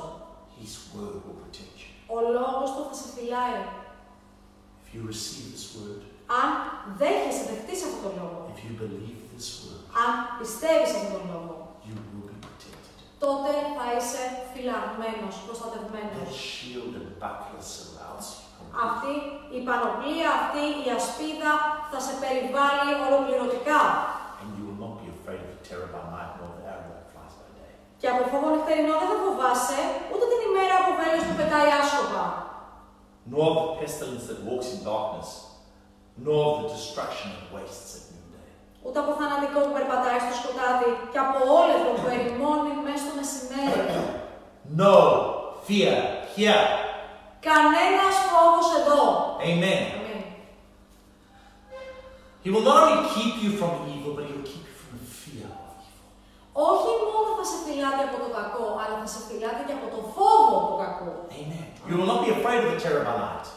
His word will protect you. Ο λόγος του θα σε φυλάει. If you receive this word, Αν δέχεσαι, δεχτείς αυτόν τον λόγο. if you believe this word, Αν πιστεύεις αυτόν τον λόγο, you will be protected. τότε θα είσαι φυλαγμένος, προστατευμένος. That shield and buckler surrounds you. Αυτή η πανοπλία, αυτή η ασπίδα θα σε περιβάλλει ολοκληρωτικά. And you will not be afraid of the terror by night nor the arrow that flies by day. Και από φόβο νυχτερινό δεν θα φοβάσαι ούτε την ημέρα που βέλος που πετάει άσκοπα, Nor of the pestilence that walks in darkness, nor of the destruction that wastes at noonday. ούτε από θανατικό που περπατάει στο σκοτάδι και από όλευρο που ερημώνει μέσα στο μεσημέρι. No fear here. Κανένας φόβος εδώ. Amen. Αμήν. He will not only keep you from evil, but he will keep you from the fear of evil. Όχι μόνο θα σε φυλάται από το κακό, αλλά θα σε φυλάται και από το φόβο του κακού. Amen. You will not be afraid of the terror by night.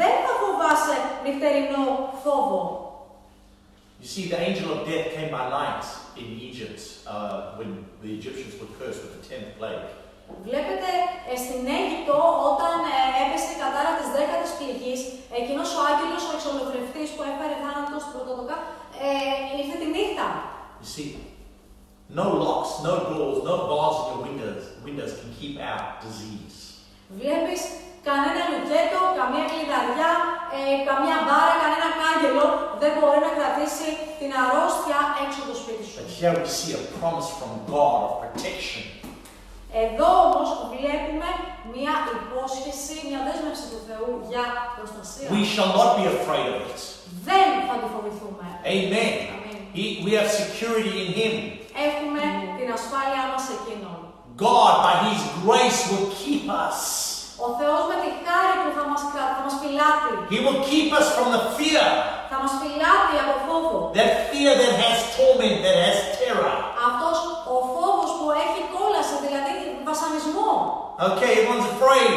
Δεν θα φοβάσαι νυχτερινό φόβο. You see, the angel of death came by night in Egypt uh, when the Egyptians were cursed with the tenth plague. Βλέπετε ε, στην Αίγυπτο όταν ε, έπεσε η κατάρα της δέκατης πληγής, εκείνος ο άγγελος, ο εξολοθρευτής που έφερε θάνατος στην πρωτοτοκά, ε, ήρθε τη νύχτα. You see, no locks, no doors, no bars in your windows, windows can keep out disease. Βλέπεις κανένα λουκέτο, καμία κλειδαριά, ε, καμία μπάρα, κανένα κάγκελο δεν μπορεί να κρατήσει την αρρώστια έξω από το σπίτι σου. But here we see a promise from God of protection. Εδώ όμως βλέπουμε μια υπόσχεση, μια δέσμευση του Θεού για προστασία. We shall not be afraid of it. Δεν θα τη φοβηθούμε. Amen. Amen. He, we have security in Him. Έχουμε την ασφάλειά μας σε Εκείνον. God, by His grace, will keep us. Ο Θεός με τη χάρη Του θα μας, κρα- θα μας φυλάτει. He will keep us from the fear, Θα μας φυλάτει από φόβο. that fear that has torment, that has terror. Αυτός ο φόβος που έχει κόλαση, δηλαδή βασανισμό. Okay, everyone's afraid.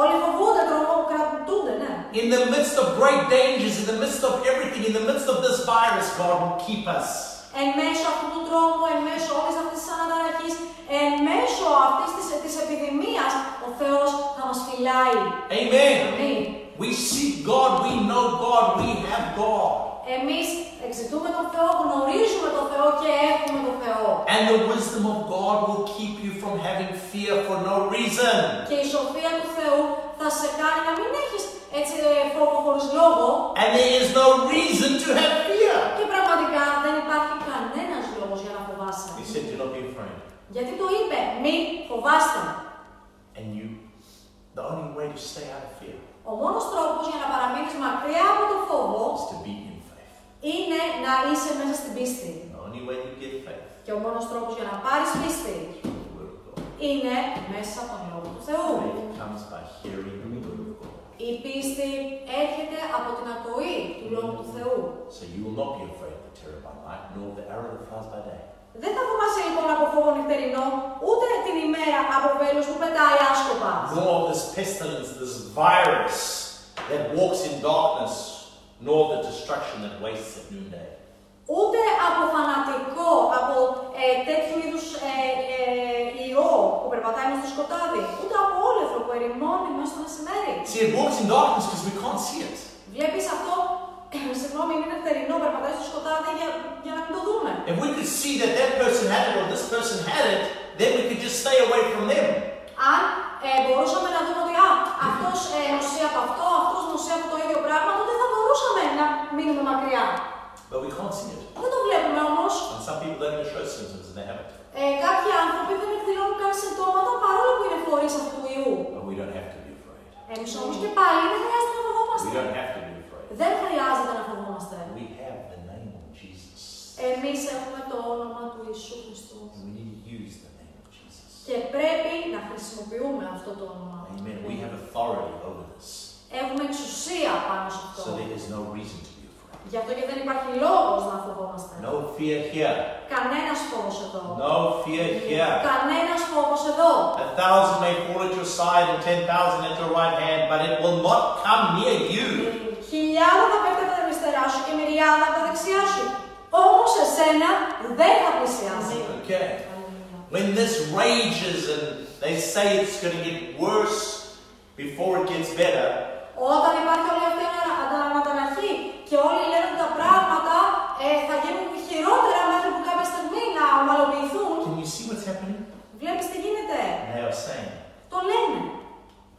Όλοι φοβούνται, τρομό, κρατούνται, ναι. In the midst of great dangers, in the midst of everything, in the midst of this virus, God will keep us. Εν μέσω αυτού του τρόμου, εν μέσω θα μας φυλάει. Amen. Αμήν. We seek God, we know God, we have God. Εμείς εξητούμε τον Θεό, γνωρίζουμε τον Θεό και έχουμε τον Θεό. And the wisdom of God will keep you from having fear for no reason. Και η σοφία του Θεού θα σε κάνει να μην έχεις έτσι ε, φόβο χωρίς λόγο. And there is no reason to have fear. Και πραγματικά δεν υπάρχει κανένας λόγος για να φοβάσαι. He said, Do not be afraid. Γιατί το είπε, μη φοβάστε. And you, ο μόνος τρόπος για να παραμείνεις μακριά από τον φόβο είναι να είσαι μέσα στην πίστη. Και ο μόνος τρόπος για να πάρεις πίστη είναι μέσα στον λόγο του Θεού. Η πίστη έρχεται από την ακοή του λόγου του Θεού. Δεν θα φοβάσαι λοιπόν από φόβο νυχτερινό, ούτε την ημέρα από βέλος που πετάει άσκοπα. Nor of this pestilence, this virus that walks in darkness, nor the destruction that wastes at noonday. Ούτε από φανατικό, από ε, τέτοιου είδους ε, ε, ιό που περπατάει μες στο σκοτάδι, ούτε από όλεθρο που ερημώνει μέσα στο μεσημέρι. See, it walks in darkness because we can't see it. Βλέπεις αυτό, συγγνώμη, είναι νυχτερινό, περπατάει στο σκοτάδι για, για να μην το δούμε. If we could see that that person had it or this person had it, then we could just stay away from them. Αν ε, μπορούσαμε να δούμε ότι α, αυτός ε, νοσεί από αυτό, αυτός νοσεί από το ίδιο πράγμα, τότε θα μπορούσαμε να μείνουμε μακριά. But we can't see it. Δεν το βλέπουμε όμως. And some people don't even show symptoms and they have it. Ε, κάποιοι άνθρωποι δεν εκδηλώνουν καν συμπτώματα παρόλο που είναι φορείς αυτού του ιού. But we don't have to be afraid. Εμείς όμως και πάλι δεν χρειάζεται να We φοβόμαστε. don't have to be afraid. Δεν χρειάζεται να φοβόμαστε. We have the name of Jesus. Εμείς έχουμε το όνομα του Ιησού Χριστού. And we need to use the name of Jesus. Και πρέπει να χρησιμοποιούμε αυτό το όνομα. Amen. We have authority over this. Έχουμε εξουσία πάνω σε αυτό. So there is no reason to be afraid. Γι' αυτό και δεν υπάρχει λόγος να φοβόμαστε. No fear here. Κανένας φόβος εδώ. No fear here. Κανένας φόβος εδώ. A thousand may fall at your side and ten thousand at your right hand, but it will not come near you. Χιλιάδα θα πέφτει από τα αριστερά σου και μυριάδα από τα δεξιά σου. Όμως εσένα δεν θα πλησιάσει. Okay. When this rages and they say it's going to get worse before it gets better, Όταν υπάρχει όλη αυτή η ανα- αναταραχή και όλοι λένε ότι τα πράγματα ε, θα γίνουν χειρότερα μέχρι που κάποια στιγμή να ομαλοποιηθούν, can you see what's happening? βλέπεις τι γίνεται; They are saying, Το λένε.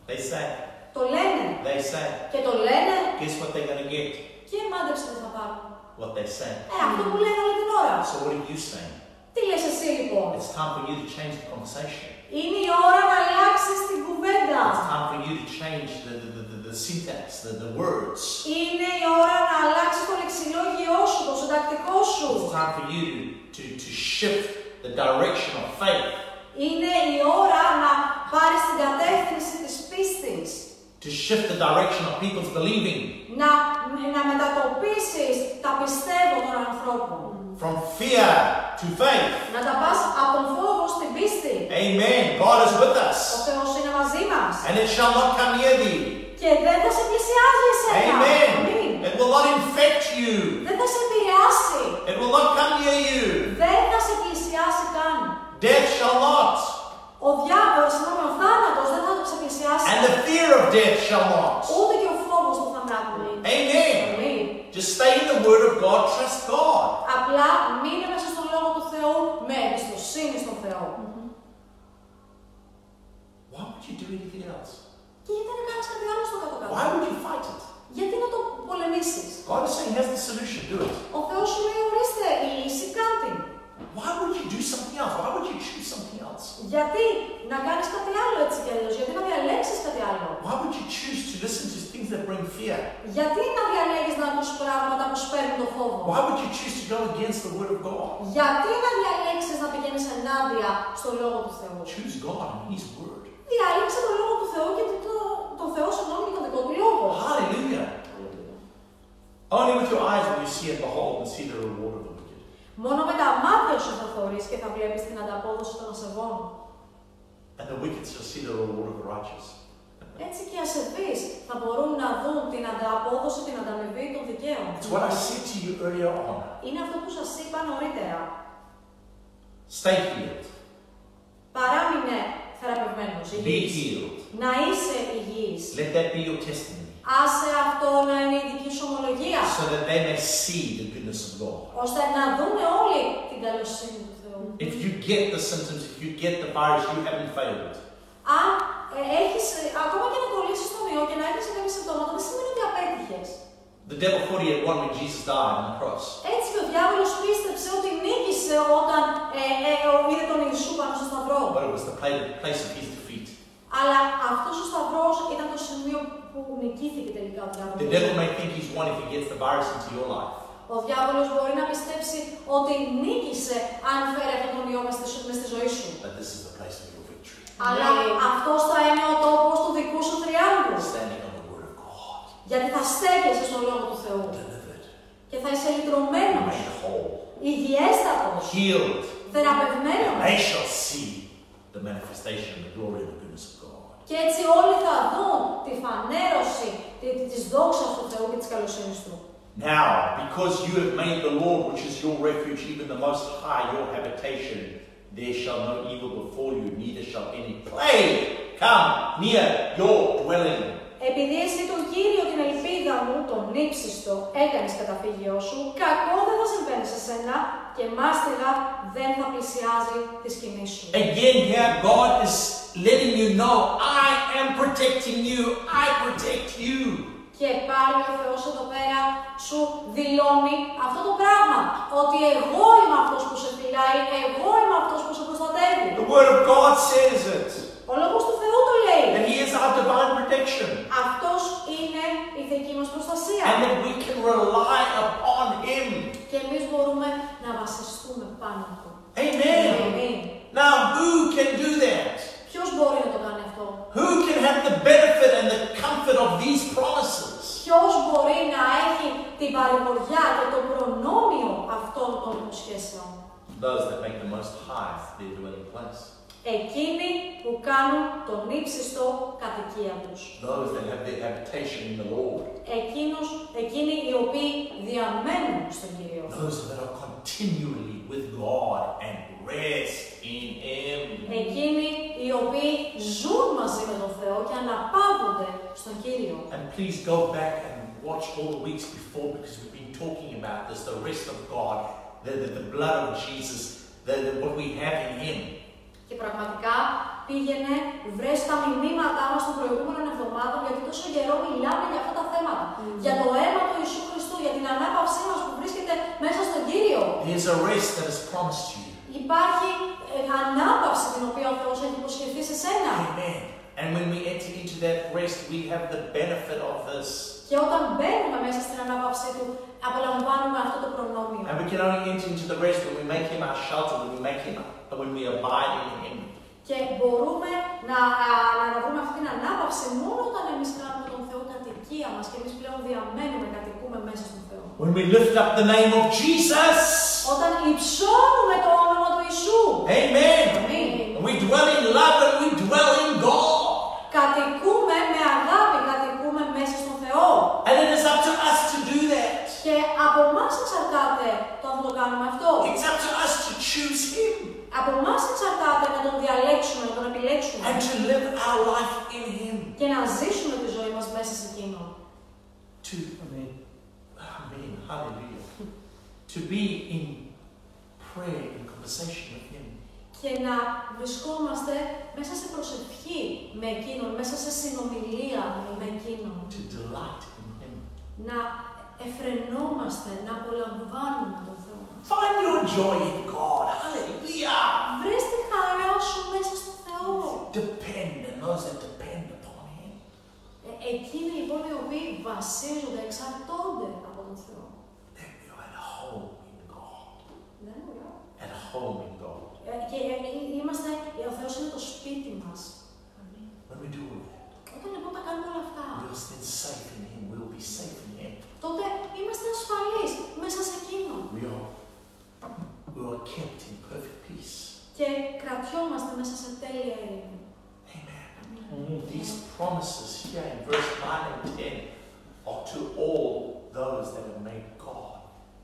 they say, Το λένε. they say. Και το λένε Guess what they're going to get? και μάντεψε τι θα πάρουν. What they say. Ε, αυτό που λένε όλη την ώρα. So what are you saying? Τι λες εσύ λοιπόν. It's time for you to change the conversation. Είναι η ώρα να αλλάξεις την κουβέντα. It's time for you to change the, the, the, the, the syntax, the, the words. Είναι η ώρα να αλλάξεις το λεξιλόγιό σου, το συντακτικό σου. It's time for you to, to, to shift the direction of faith, Είναι η ώρα να πάρεις την κατεύθυνση της πίστης. to shift the direction of people's believing Να, να μετατοπίσεις τα πιστεύω των ανθρώπων. from fear to faith. Να τα πας από τον φόβο στην πίστη. Amen. God is with Ο us, Θεός είναι μαζί μας. and it shall not come near thee. Και δεν θα σε πλησιάζει εσένα. Amen. Αμήν. It will not infect you. Δεν θα σε επηρεάσει. It will not come near you. Δεν θα σε πλησιάσει καν. Death shall not, Ο διάβολος, συγγνώμη, ο θάνατος δεν θα το ξεπλησιάσει. and the fear of death shall not. Ούτε και ο φόβος του θανάτου. Amen. Αμήν. Just stay in the Word of God. Trust God. Απλά μείνε μέσα στον Λόγο του Θεού με εμπιστοσύνη στον Θεό. Why would you do anything else? Και γιατί να κάνεις κάτι άλλο στο κάτω-κάτω. Why would you fight it? Γιατί να το πολεμήσεις; God is saying, Here's the solution. Do it. Ο Θεός σου λέει ορίστε η λύση κάντε. Why would you do something else? Why would you choose something else? Γιατί να κάνεις κάτι άλλο έτσι κι αλλιώς. Γιατί να διαλέξεις κάτι άλλο. Why would you choose to listen to things that bring fear? Γιατί να διαλέγεις να ακούς πράγματα που σπέρνουν το φόβο. Why would you choose to go against the Word of God? Γιατί να διαλέξεις να πηγαίνεις ενάντια στο Λόγο του Θεού. Choose God and His Word. Διάλεξε τον Λόγο του Θεού και το, το Θεό συγγνώμη και τον δικό του Λόγο. Hallelujah. Only with your eyes will you see and behold and see the reward of the wicked. Μόνο με τα μάτια σου θα θωρείς και θα βλέπεις την ανταπόδοση των ασεβών. And the wicked shall see the reward of the righteous. Έτσι και οι ασεβείς θα μπορούν να δουν την ανταπόδοση, την ανταμοιβή των δικαίων. It's what I said to you earlier on. Είναι αυτό που σας είπα νωρίτερα. Stay healed. Παράμεινε θεραπευμένος, Be υγιής. healed. Να είσαι υγιής. Let that be your testimony. Άσε αυτό να είναι η δική σου ομολογία. So that they may see the goodness of God. ώστε να δούνε όλοι την καλοσύνη του Θεού. If you get the symptoms, if you get the virus, you haven't failed. Αν ε, έχεις, ε, ακόμα και να κολλήσεις τον ιό και να έχεις κάποια συμπτώματα, δεν σημαίνει ότι απέτυχες. The devil thought he had won when Jesus died on the cross. Έτσι και ο διάβολος πίστεψε ότι νίκησε όταν ε, ε, ο- είδε τον Ιησού πάνω στο σταυρό. But it was the pla- place of his defeat. Αλλά αυτός ο σταυρός ήταν το σημείο που νικήθηκε τελικά ο The διάβολος. devil may think he's won if he gets the virus into your life. Ο διάβολος μπορεί να πιστέψει ότι νίκησε αν φέρει αυτόν τον ιό μες στη, σου- μες στη ζωή σου. But this is the place of your victory. Αλλά αυτός θα είναι ο τόπος του δικού σου τριάμβου. Standing on the word of God. Γιατί θα στέκεσαι στον Λόγο του Θεού. Delivered. Και θα είσαι λυτρωμένος, Made whole. υγιέστατος, Healed. θεραπευμένος. They shall see the manifestation of the glory and the goodness of God. Και έτσι όλοι θα δουν τη φανέρωση τη- της δόξας του Θεού και της καλοσύνης Του. Now, because you have made the Lord, which is your refuge, even the Most High, your habitation, there shall no evil befall you, neither shall any plague come near your dwelling. Επειδή εσύ τον Κύριο την ελπίδα μου, τον ύψιστο, έκανες καταφύγιό σου, κακό δεν θα συμβαίνει σε σένα και μάστιγα δεν θα πλησιάζει τη σκηνή σου. Again, here God is letting you know, I am protecting you, I protect you. Και πάλι ο Θεός εδώ πέρα σου δηλώνει αυτό το πράγμα. Ότι εγώ είμαι αυτός που σε φυλάει, εγώ είμαι αυτός που σε προστατεύει. The Word of God says it, Ο Λόγος του Θεού το λέει. that He is our divine protection, Αυτός είναι η δική μας προστασία. and that we can rely upon Him. Και εμείς μπορούμε να βασιστούμε πάνω του. Amen. Αμήν. Now, who can do that? Ποιος μπορεί να το κάνει αυτό; Who can have the benefit and the comfort of these promises? Ποιος μπορεί να έχει την παρηγοριά και το προνόμιο αυτών των υποσχέσεων; Those that make the most high their dwelling place εκείνοι που κάνουν τον ύψιστο κατοικία τους. Εκείνος, εκείνοι οι οποίοι διαμένουν στον Κύριο. Εκείνοι οι οποίοι ζουν μαζί με τον Θεό και αναπαύονται στον Κύριο. And please go back and watch all the weeks before because we've been talking about this, the rest of God, the, the, the blood. Και πραγματικά πήγαινε, βρες τα μηνύματά μας των προηγούμενων εβδομάδων, γιατί τόσο καιρό μιλάμε για αυτά τα θέματα. Για το αίμα του Ιησού Χριστού, για την ανάπαυσή μας που βρίσκεται μέσα στον Κύριο. There's a rest that is promised to you. Υπάρχει ε, ανάπαυση την οποία ο Θεός έχει υποσχεθεί σε σένα. Amen. And when we enter into that rest, we have the benefit of this. Και όταν μπαίνουμε μέσα στην ανάπαυσή του, απολαμβάνουμε αυτό το προνόμιο. And we can only enter into the rest when we make Him our shelter, when we make Him, when we abide in Him. Και μπορούμε να, α, να αναβρούμε αυτή την ανάπαυση μόνο όταν εμείς κάνουμε τον Θεό κατοικία μας και εμείς πλέον διαμένουμε, κατοικούμε μέσα στον Θεό. When we lift up the name of Jesus. Όταν υψώνουμε το όνομα του Ιησού. Amen. Αμήν. And we dwell in love and we dwell in God. Κατοικούμε με αγάπη, κατοικούμε μέσα στον Θεό. And it is up to us to do that. Και από εμάς εξαρτάται το αν θα το κάνουμε αυτό. It's up to us to choose Him Από εμά εξαρτάται να τον διαλέξουμε, να τον επιλέξουμε. and to live our life in Him. Και να ζήσουμε τη ζωή μας μέσα σε εκείνο. To, I mean, Amen, hallelujah. To be in prayer and conversation with Him. Και να βρισκόμαστε μέσα σε προσευχή με εκείνον, μέσα σε συνομιλία με εκείνον. To delight in Him. Να εφρενόμαστε, να απολαμβάνουμε τον Θεό. Find your joy in God. Hallelujah. Βρες τη χαρά σου μέσα στον Θεό. Depend and those that depend upon Him. Ε, εκείνοι λοιπόν οι οποίοι βασίζονται, εξαρτώνται από τον Θεό. That we are at home in God. Δεν είναι ωραίο. At home in God. Ε, Και ε, ε, είμαστε, ο Θεός είναι το σπίτι μας. When we do all that, Όταν λοιπόν τα κάνουμε όλα αυτά, we'll stand safe in Him. We'll be safe in Him. τότε είμαστε ασφαλείς μέσα σε εκείνο. We are, we are kept in perfect peace. Και κρατιόμαστε μέσα σε τέλεια ειρήνη. Amen. These promises here in verse 9 and 10 are to all those that have made God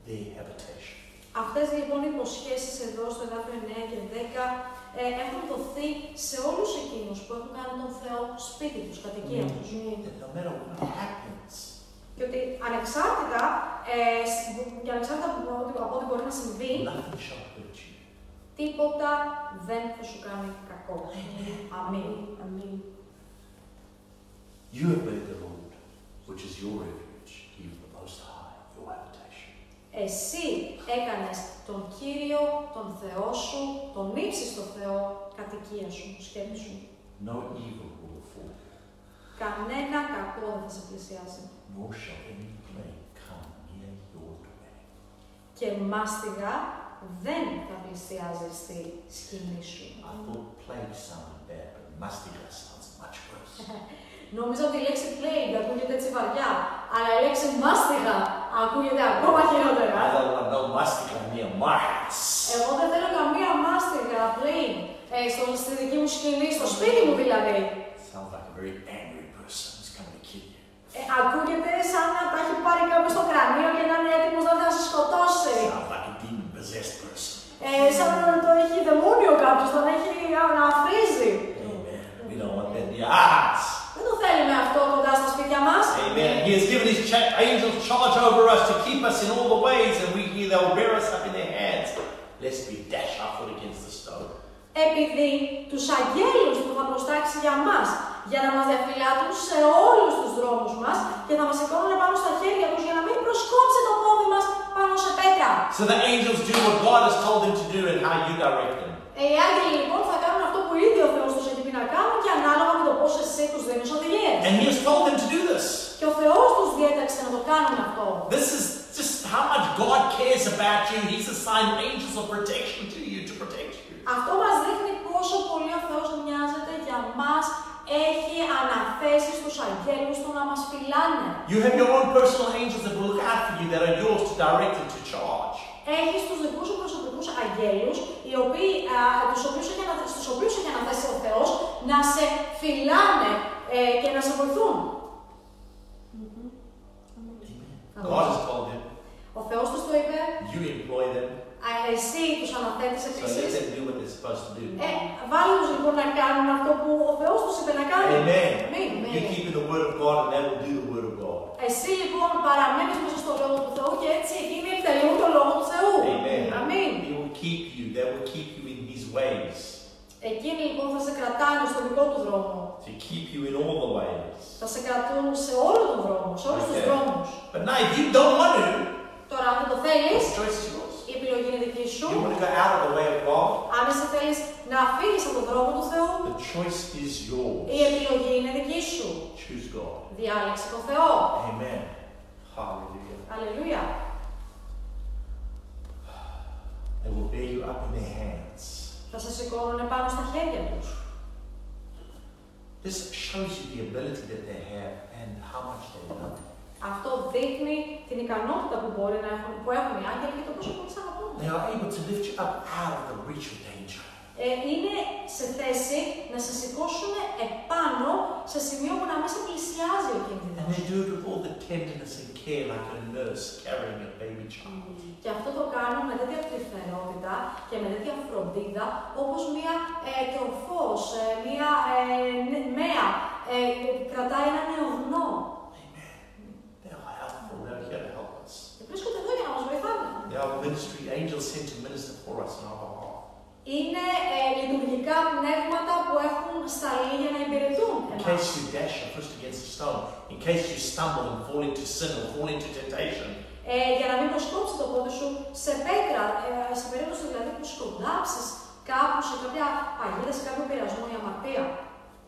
their habitation. Αυτές λοιπόν οι υποσχέσεις εδώ στο εδάφιο 9 και 10 ε, έχουν δοθεί σε όλους εκείνους που έχουν κάνει τον Θεό σπίτι τους, κατοικία τους. That no matter what happens, Και ότι ανεξάρτητα, ε, σ- και ανεξάρτητα από, ό,τι- από ό,τι μπορεί να συμβεί, nothing shall hurt you. τίποτα δεν θα σου κάνει κακό. Αμήν. Αμήν. You have made the Lord, which is your refuge, even the Most High, your habitation. Εσύ έκανες τον Κύριο, τον Θεό σου, τον ύψιστο Θεό, κατοικία σου, σκέψου. No evil will befall you, Κανένα κακό δεν θα σε πλησιάσει. Nor shall any plague come near your dwelling. Και μάστιγα δεν θα πλησιάζει στη σκηνή σου. I thought plague sounded bad, but mastiga sounds much worse. [laughs] Νόμιζα ότι η λέξη plague ακούγεται έτσι βαριά, αλλά η λέξη μάστιγα ακούγεται ακόμα χειρότερα. I don't want no mastiga near my house. Εγώ δεν θέλω καμία μάστιγα, plague, ε, στο, στη δική μου σκηνή, στο σπίτι μου δηλαδή. Sounds like a very angry person who's coming to kill you. Ε, ακούγεται σαν να τα έχει πάρει κάποιος στο κρανίο και να είναι έτοιμος να σε σκοτώσει. Ε, σαν να το έχει δαιμόνιο κάποιος, τον έχει να αφρίζει. Ναι, δεν το θέλουμε αυτό κοντά στα σπίτια μας. Ε, ναι, Amen. Angels charge over us to keep us in all the ways and we they'll bear us up in their hands. Dash our foot against the stone. Επειδή τους αγγέλους που θα προστάξει για μας για να μας διαφυλάτουν σε όλους τους δρόμους μας και θα μας σηκώνουν πάνω στα χέρια τους για να μην προσκόψει το πόδι μας πάνω σε πέτρα. So the angels do what God has told them to do and how you direct them. Ε, οι άγγελοι λοιπόν θα κάνουν αυτό που ήδη ο Θεός τους έχει πει να κάνουν και ανάλογα με το πώς εσύ τους δίνεις οδηγίες. And He has told them to do this. Και ο Θεός τους διέταξε να το κάνουν αυτό. This is just how much God cares about you. He's assigned angels of protection to you to protect you. Αυτό μας δείχνει πόσο πολύ ο Θεός νοιάζεται για μας, έχει αναθέσει στους αγγέλους του να μας φυλάνε. You have your own personal angels that will look out for you, that are yours to direct and to charge. Έχεις τους δικούς σου προσωπικούς αγγέλους, οι οποίοι, α, τους οποίους έχει αναθέσει, στους οποίους έχει αναθέσει ο Θεός να σε φυλάνε ε, και να σε βοηθούν. Amen. God has told them, Ο Θεός τους το είπε, you employ them, α, εσύ τους αναθέτεις so let επίσης; them do what they're supposed to do. Ε, βάλε τους λοιπόν να κάνουν αυτό που ο Θεός τους είπε να κάνουν. Amen. Αμήν, You αμήν. keep in the Word of God, and they will do the Word of God. Εσύ λοιπόν παραμένεις μέσα στο Λόγο του Θεού και έτσι εκείνοι εκτελούν το Λόγο του Θεού. Amen. Αμήν. He will keep you. They will keep you in His ways. Εκείνοι λοιπόν θα σε κρατάνε στο δικό του δρόμο. To keep you in all the ways. Θα σε κρατούν σε όλο τον δρόμο, σε όλους τους Okay. δρόμους. But now, if you don't want to, Τώρα αν δεν το θέλεις, the choice is yours. η επιλογή είναι δική σου. You want to go out of the way of God? Αν εσύ θέλεις να φύγεις από τον δρόμο του Θεού, The choice is yours. η επιλογή είναι δική σου. Choose God. Διάλεξε τον Θεό. Amen. Hallelujah. Αλληλούια. They will bear you up in their hands. Θα σε σηκώνουν πάνω στα χέρια τους. This shows you the ability that they have and how much they love you. Αυτό δείχνει την ικανότητα που μπορεί να έχουν, που έχουν οι άγγελοι και το πόσο πολύ σε αγαπούν. They are able to lift you up out of the reach of danger. Ε, είναι σε θέση να σε σηκώσουν επάνω σε σημείο που να μην σε πλησιάζει ο And κίνδυνος. they do it with all the tenderness and care like a nurse carrying a baby child. Και αυτό το κάνουν με τέτοια τρυφερότητα και με τέτοια φροντίδα, όπως μία ε, κορφός, ε, μία ε, νε- μέα ε, κρατάει ένα νεογνό. Amen. They are helpful. They are here to help us. Και βρίσκονται εδώ για να μας βοηθάνε. They are ministry angels sent to minister for us on our behalf. Είναι ε, λειτουργικά πνεύματα που έχουν σταλεί για να υπηρετούν In εμάς. case you dash your foot against a stone, in case you stumble and fall into sin or fall into temptation, Ε, για να μην προσκόψει το πόδι σου σε πέτρα, ε, σε περίπτωση δηλαδή που σκοντάψεις κάπου σε κάποια παγίδα, σε κάποιο πειρασμό ή αμαρτία.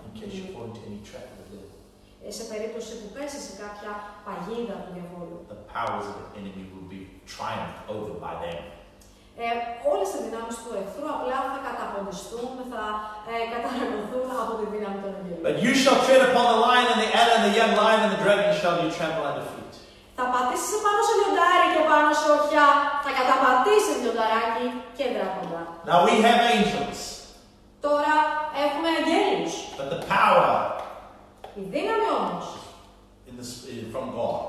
in case you fall into any trap of the devil, Ε, σε περίπτωση που πέσει σε κάποια παγίδα του διαβόλου. the powers of the enemy will be triumphed over by them. Ε, όλες οι δυνάμεις του εχθρού απλά θα καταποντιστούν, θα ε, καταναλωθούν από τη δύναμη των αγγέλων. But you shall tread upon the lion and the adder and the young lion and the dragon shall you trample under feet. Θα πατήσεις πάνω σε λιοντάρι και πάνω σε οχιά, θα καταπατήσεις λιονταράκι και δράκοντα. Now we have angels, Τώρα έχουμε αγγέλους. but the power Η δύναμη όμως in this, is from God.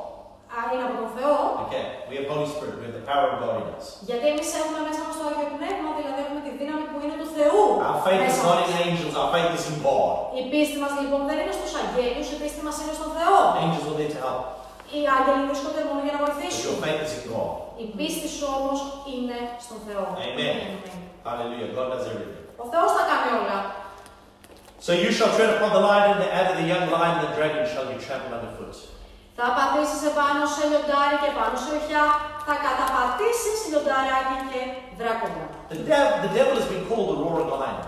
Α, είναι από τον Θεό, Okay, we have Holy Spirit, we have the power of God in us. γιατί εμείς έχουμε μέσα μας το Άγιο Πνεύμα, δηλαδή έχουμε τη δύναμη που είναι του Θεού. Our faith is μέσα not μας. in angels, our faith is in God. Η πίστη μας λοιπόν δεν είναι στους αγγέλους, η πίστη μας είναι στον Θεό. Angels are there to help, Οι άγγελοι βρίσκονται μόνο για να but βοηθήσουν. your faith is in God. Η πίστη σου όμως είναι στον Θεό. Amen. Amen. Hallelujah. God does everything. Ο Θεός τα κάνει όλα. So you shall tread upon the lion and the adder, the young lion and the dragon shall you trample underfoot. Θα πατήσεις επάνω σε λιοντάρι και πάνω σε οχιά. Θα καταπατήσεις λιονταράκι και δράκοντα. The, dev- the devil has been called the roaring lion.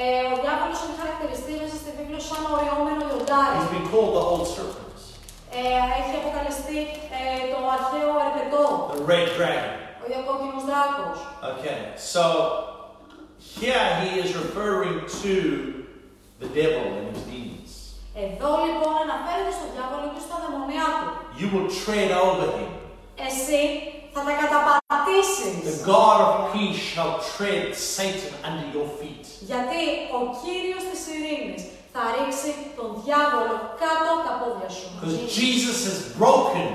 Ε, ο διάβολος έχει χαρακτηριστεί μέσα στη Βίβλιο σαν οριόμενο λιοντάρι. He's been called the old serpent, Ε, έχει αποκαλεστεί ε, το αρχαίο ερπετό, the red dragon. ο διακόκκινος δράκος. Okay, so here he is referring to the devil and his demons. Εδώ λοιπόν αναφέρεται στον διάβολο και στα δαιμονιά του. You will tread over him. Εσύ θα τα καταπατήσεις. The God of peace shall tread Satan under your feet. Γιατί ο Κύριος της ειρήνης θα ρίξει τον διάβολο κάτω από τα πόδια σου. Because Jesus has broken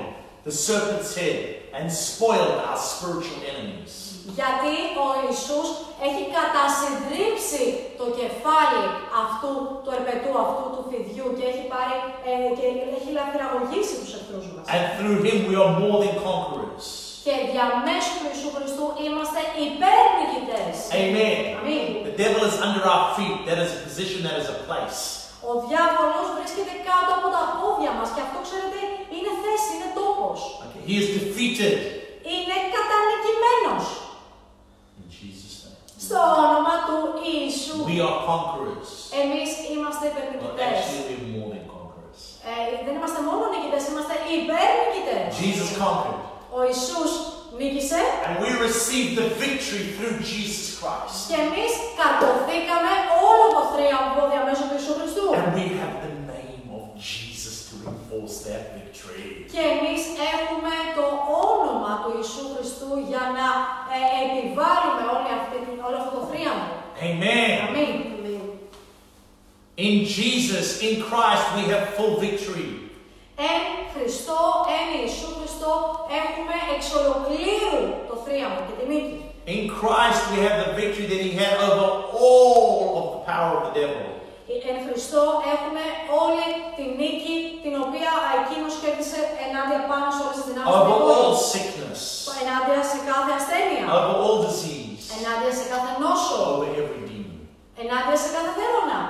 the serpent's head and spoiled our spiritual enemies. Γιατί ο Ιησούς έχει κατασυντρίψει το κεφάλι αυτού του ερπετού, αυτού του φιδιού και έχει πάρει ε, και έχει λαφυραγωγήσει τους εχθρούς μας. And through him we are more than conquerors. Και διαμέσου του Ιησού Χριστού είμαστε υπέρνικητές. Amen. Αμήν. The devil is under our feet. That is a position, that is a place. Ο διάβολος βρίσκεται κάτω από τα πόδια μας και αυτό ξέρετε είναι θέση, είναι τόπος. Okay. He is defeated Είναι κατανικημένος. In Jesus' name. Στο όνομα του Ιησού. We are conquerors. Εμείς είμαστε Well, υπερνικητές. actually, we're more than conquerors. Ε, δεν είμαστε μόνο νικητές, είμαστε υπερνικητές. Jesus conquered. Ο Ιησούς νίκησε And we receive the victory through Jesus Christ. και εμείς καρποθήκαμε όλο το θρίαμβο διαμέσου του Ιησού Χριστού. And we have the name of Jesus to enforce that victory. Και εμείς έχουμε το όνομα του Ιησού Χριστού για να ε, επιβάλλουμε όλη αυτή, την- όλο αυτό το θρίαμβο. Amen. Αμήν. In Jesus, in Christ, we have full victory. Εν Χριστώ, εν Ιησού Χριστώ έχουμε εξ ολοκλήρου το θρίαμβο και τη νίκη. In Christ, we have the victory that He had over all of the power of the devil. Εν Χριστώ έχουμε όλη τη νίκη την οποία εκείνος κέρδισε ενάντια πάνω σε όλες τις δυνάμεις του Over all διαβόλου. sickness, Ενάντια σε κάθε ασθένεια. over all disease, Ενάντια σε κάθε νόσο. over every demon. Ενάντια σε κάθε δαίμονα.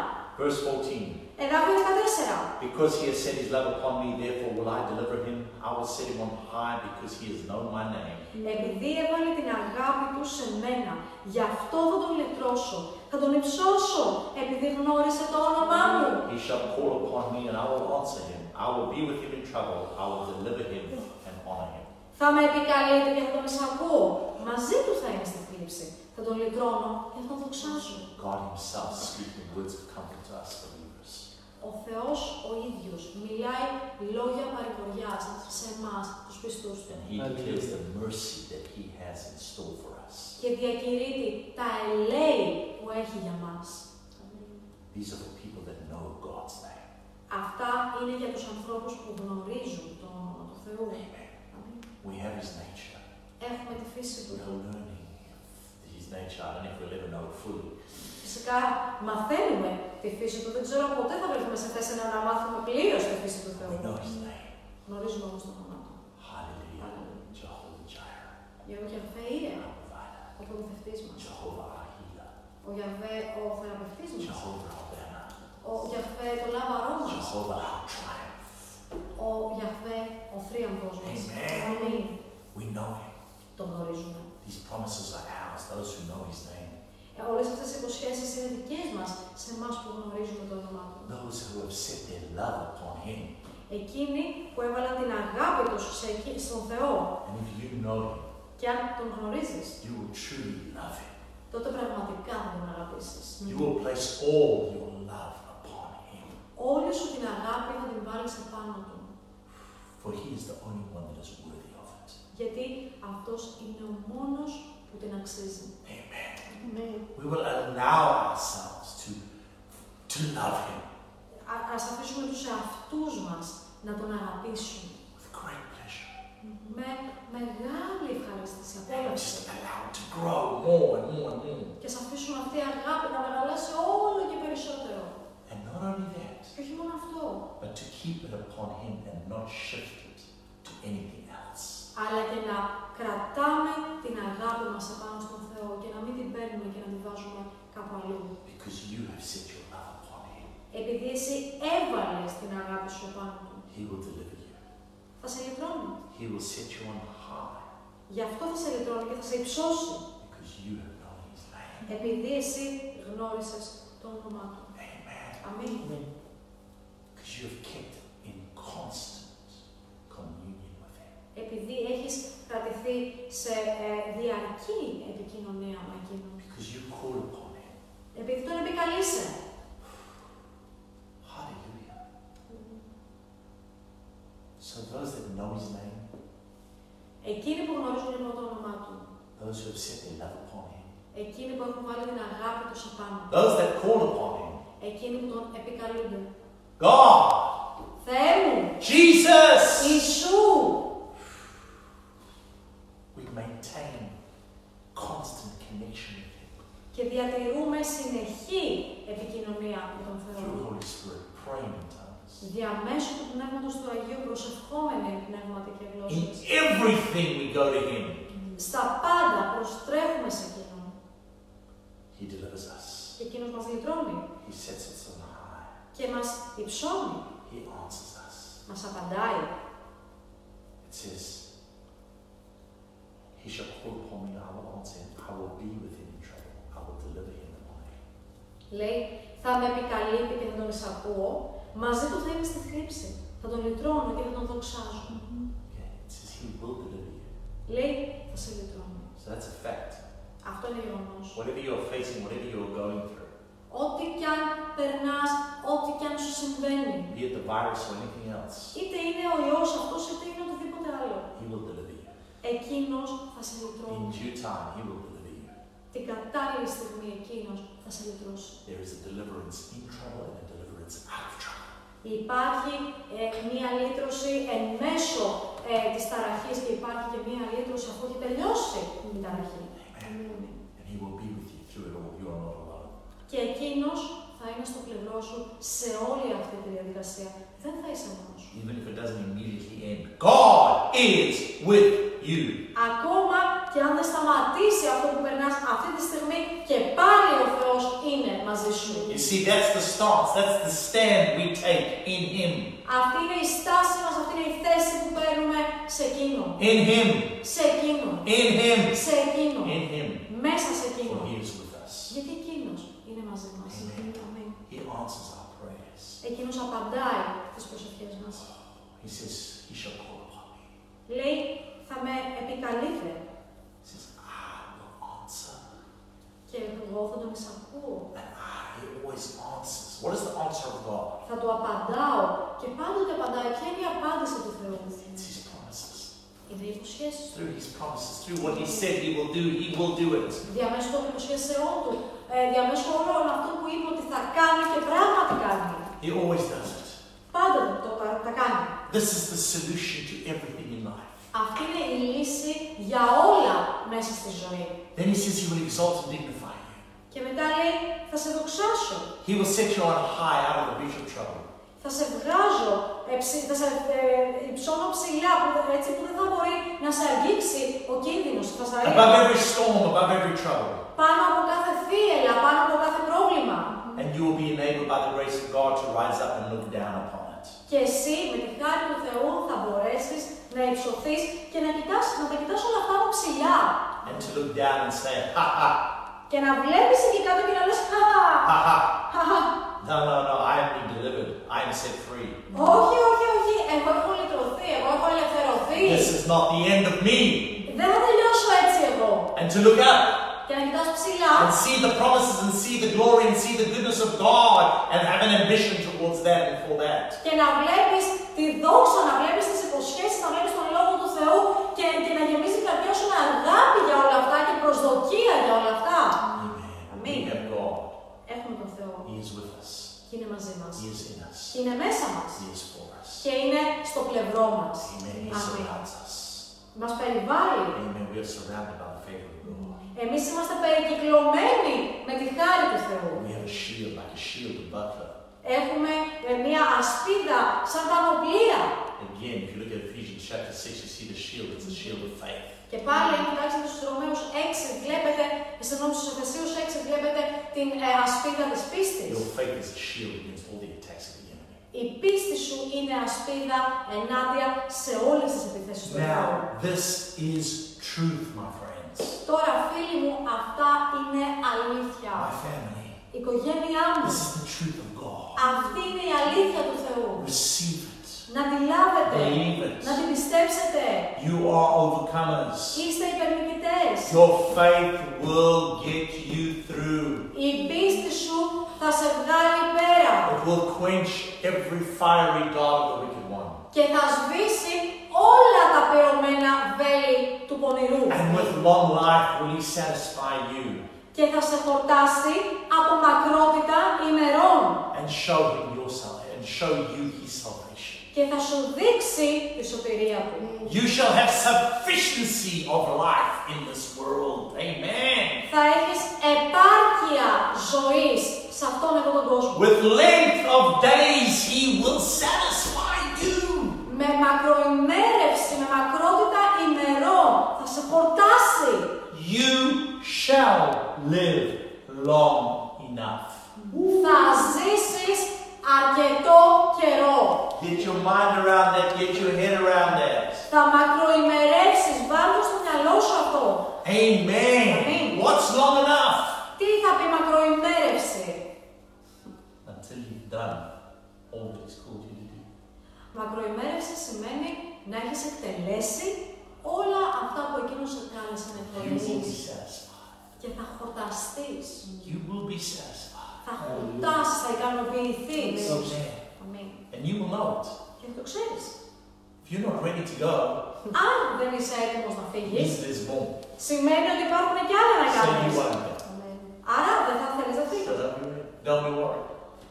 Verse 14. Εδάφιο 14. Because he has set his love upon me, therefore will I deliver him. I will set him on high because he has known my name. Επειδή έβαλε την αγάπη του σε μένα, γι' αυτό θα τον λυτρώσω. Θα τον υψώσω, επειδή γνώρισε το όνομά μου. He shall call upon me and I will answer him. I will be with him in trouble. I will deliver him and honor him. Θα με επικαλείτε και θα τον εισακούω. Μαζί του θα είναι στη θλίψη. Θα τον λυτρώνω και θα τον δοξάζω. God himself speaking words of comfort to us believers. Ο Θεός ο ίδιος μιλάει λόγια παρηγοριάς σε εμάς, τους πιστούς του. And he declares the mercy that he has in store for us. Και διακηρύττει τα ελέη που έχει για μας. These are the people that know God's name. Αυτά είναι για τους ανθρώπους που γνωρίζουν το όνομα του Θεού. Amen. Αμήν. We have his nature. Έχουμε τη φύση του. We are learning his nature. I don't know if we'll ever know it fully. Φυσικά μαθαίνουμε τη φύση του. Δεν ξέρω ποτέ θα βρεθούμε σε θέση να μάθουμε πλήρως τη φύση του Θεού. We know his name. Γνωρίζουμε όμως το όνομά του. Hallelujah. Jehovah Jireh. Για ο Γιαβέ είναι Our provider. ο προμηθευτής μας. Jehovah our healer. Ο Γιαβέ ο θεραπευτής μας. Jehovah our banner. Ο Γιαβέ το λάβαρό μας. Jehovah our triumph. Ο Γιαβέ ο θρίαμβος μας. Amen. Αμήν. We know him. Τον γνωρίζουμε. These promises are ours, those who know his name. Όλες αυτές οι υποσχέσεις είναι δικές μας σε εμάς που γνωρίζουμε το όνομά τους. Those who have set their love upon him. Εκείνοι που έβαλαν την αγάπη τους σε εκεί- στον Θεό. And if you know him, Και αν τον γνωρίζεις, you will truly love him. τότε πραγματικά θα τον αγαπήσεις. You will place all your love upon him. Όλη σου την αγάπη θα την βάλεις επάνω του. For he is the only one that is worthy of it. Γιατί αυτός είναι ο μόνος που την αξίζει. Amen. We will allow ourselves to, to love him Α, ας αφήσουμε τους εαυτούς μας να τον αγαπήσουν with great pleasure. με μεγάλη ευχαρίστηση, And απόλαυση. just allow it to grow more and more and more. Και ας αφήσουμε αυτή η αγάπη να μεγαλώσει όλο και περισσότερο. And not only that, Και όχι μόνο αυτό, but to keep it upon Him and not shift it to anything else. αλλά κάπου αλλού. Because you have set your love upon Him. Επειδή εσύ έβαλες την αγάπη σου επάνω του, He will deliver you. θα σε λυτρώνει. He will set you on high Γι' αυτό θα σε λυτρώνει και θα σε υψώσει. because you have known His name. Επειδή εσύ γνώρισες το όνομά του. Amen. Αμήν. Because you have kept in constant communion with Him. Επειδή έχεις κρατηθεί σε ε, διαρκή επικοινωνία με Εκείνον. Because you call upon Him. Επειδή τον επικαλείσαι. Hallelujah. So those that know His name, Εκείνοι που γνωρίζουν λοιπόν το όνομά του. those who have set their love upon Him, Εκείνοι που έχουν βάλει την αγάπη τους επάνω. του. those that call upon Him, Εκείνοι που τον επικαλούνται. God, Θεέ μου, Jesus, Ιησού, we maintain constant connection with Him και διατηρούμε συνεχή επικοινωνία με τον through Θεό. the Holy Spirit, praying in tongues. Διαμέσου του Πνεύματος του Αγίου προσευχόμενοι πνευματικές In γλώσσες. everything we go to Him, Στα πάντα προστρέφουμε σε Εκείνον. He delivers us. Και Εκείνος μας λυτρώνει He sets us on high. και μας υψώνει, He answers us. μας απαντάει. It says, He shall call upon me, I will answer him. I will be with him in trouble. I will deliver him in honor. Λέει, θα με επικαλείται και θα τον εισακούω, μαζί του θα είμαι στη θλίψη. Θα τον λυτρώνω και θα τον δοξάζω. Yeah, it says He will deliver you. Λέει, θα σε λυτρώνω. So that's a fact. Αυτό είναι γεγονό. Whatever you're facing, whatever you're going through, Ό,τι κι αν περνάς, ό,τι κι αν σου συμβαίνει, be it the virus or anything else, είτε είναι ο ιός αυτός, είτε είναι οτιδήποτε άλλο, He will deliver you. εκείνος θα σε In λυτρώσει. due time, He will deliver you. Την κατάλληλη στιγμή εκείνος θα σε λυτρώσει. There is a deliverance in trouble and a deliverance out of trouble. Υπάρχει ε, μία λύτρωση εν μέσω ε, της ταραχής και υπάρχει και μία λύτρωση αφού έχει τελειώσει η ταραχή. Amen. And He will be with you through it all. You are not alone. Και εκείνος θα είναι στο πλευρό σου σε όλη αυτή τη διαδικασία. Δεν θα είσαι μόνος σου. Even if it doesn't immediately end, God is with you. Ακόμα και αν δεν σταματήσει αυτό που περνάς αυτή τη στιγμή και πάλι ο Θεός είναι μαζί σου. You see, that's the stance, that's the stand we take in Him. Αυτή είναι η στάση μας, αυτή είναι η θέση που παίρνουμε σε εκείνο. In Him. Σε εκείνο. In Him. Σε εκείνο. In Him. Μέσα σε εκείνο. For He is with us. Γιατί εκείνος είναι μαζί μας. Amen. Αμήν. He answers our prayers. Εκείνος απαντάει τις προσευχές μας. He says, He shall call upon me. Λέει, θα με επικαλείτε He says, I will answer. και εγώ θα τον εισακούω. And I, He always answers. What is the answer of God? Θα του απαντάω και πάντοτε απαντάει. Ποια είναι η απάντηση του Θεού; It's His promises. Είναι οι υποσχέσεις του. Through His promises, through what He said He will do, He will do it. Διαμέσου των υποσχέσεών του. Ε, διαμέσου όλων αυτών που είπε ότι θα κάνει και πράγματι κάνει. He always does it. Πάντα το, τα, τα κάνει. This is the solution to everything in life. Αυτή είναι η λύση για όλα μέσα στη ζωή. Then He says He will exalt and dignify you. Και μετά λέει, θα σε δοξάσω. He will set you on high out of the reach of trouble. Θα σε βγάζω, ε, ψη- θα σε ε, υψώνω ψηλά, που, δεν- έτσι που δεν θα μπορεί να σε αγγίξει ο κίνδυνος. Θα σε Above αγγίξει every storm, above every trouble. πάνω από κάθε θύελα, πάνω από κάθε πρόβλημα. And you will be enabled by the grace of God to rise up and look down upon it. Και εσύ με τη χάρη του Θεού θα μπορέσεις να υψωθείς και να, κοιτάς, να τα κοιτάς όλα αυτά από ψηλά. And to look down and say, ha ha, Και να βλέπεις εκεί κάτω και να λες «Χαχα, ha ha. χαχα». No, no, no, I am being delivered. I am set free. Όχι, όχι, όχι, εγώ έχω λυτρωθεί, εγώ έχω ελευθερωθεί. This is not the end of me. Δεν θα τελειώσω έτσι εγώ. And to look up Και να κοιτάς ψηλά and see the promises and see the glory and see the goodness of God and have an ambition towards that and for that. και να βλέπεις τη δόξα, να βλέπεις τις υποσχέσεις, να βλέπεις τον Λόγο του Θεού και, και να γεμίζει η καρδιά σου με αγάπη για όλα αυτά και προσδοκία για όλα αυτά. We have God. Έχουμε τον Θεό He is with us. και είναι μαζί μας. He is in us. Και είναι μέσα μας He is for us. και είναι στο πλευρό μας. Amen. He Αμήν. surrounds us. μας περιβάλλει. Amen. We are surrounded by the favor of God. Εμείς είμαστε περικυκλωμένοι με τη χάρη του Θεού. We have a shield, like a shield of buckler. Έχουμε ε, μια ασπίδα σαν πανοπλία. Again, if you look at Ephesians chapter 6, you see the shield. It's a shield of faith. Και πάλι, αν κοιτάξετε στους Ρωμαίους 6, βλέπετε, συγγνώμη, στους Εφεσίους 6, βλέπετε την ε, ασπίδα της πίστης. Your faith is a shield against all the attacks of the enemy. Η πίστη σου είναι ασπίδα ενάντια σε όλες τις επιθέσεις του Θεού. Now, this is truth, my friends. Τώρα, φίλοι μου, αυτά είναι αλήθεια. My family. Η οικογένειά μου, This is the truth of God. αυτή είναι η αλήθεια του Θεού. Receive it. Να τη λάβετε, Believe it. να την πιστέψετε. You are overcomers. Είστε υπερμηνητές. Your faith will get you through. Η πίστη σου θα σε βγάλει πέρα It will quench every fiery dart of the wicked one. και θα σβήσει όλα τα πεωμένα βέλη του πονηρού. And with long life will he satisfy you Και θα σε χορτάσει από μακρότητα ημερών and show him your salvation and show you his salvation. Και θα σου δείξει τη σωτηρία του. You shall have sufficiency of life in this world. Amen. Θα έχεις επάρκεια ζωής σε αυτόν εδώ τον κόσμο. With length of days he will satisfy you. Με μακροημέρευση, με μακρότητα ημερών θα σε χορτάσει. You shall live long enough. Θα ζήσεις αρκετό καιρό. Get your mind around that, get your head around that. Θα μακροημερεύσεις, βάλτε στο μυαλό σου αυτό. Amen. Amen. What's long enough? Τι θα πει μακροημέρευση; Until you've done all that he's called you to do. Μακροημέρευση σημαίνει να έχεις εκτελέσει όλα αυτά που εκείνος σε κάλεσε να You will be εκτελέσεις. satisfied. Και θα χορταστείς. You will be satisfied. Θα χορτάσεις, θα ικανοποιηθείς. Amen. Αμήν. And you will know it. Και θα το ξέρεις. If you're not ready to go, Αν δεν είσαι έτοιμος να φύγεις, means there's more. σημαίνει ότι υπάρχουν και άλλα να So you κάνεις. won't go. Αμήν. Άρα δεν θα θέλεις να So φύγεις. don't be worried. Don't be worried.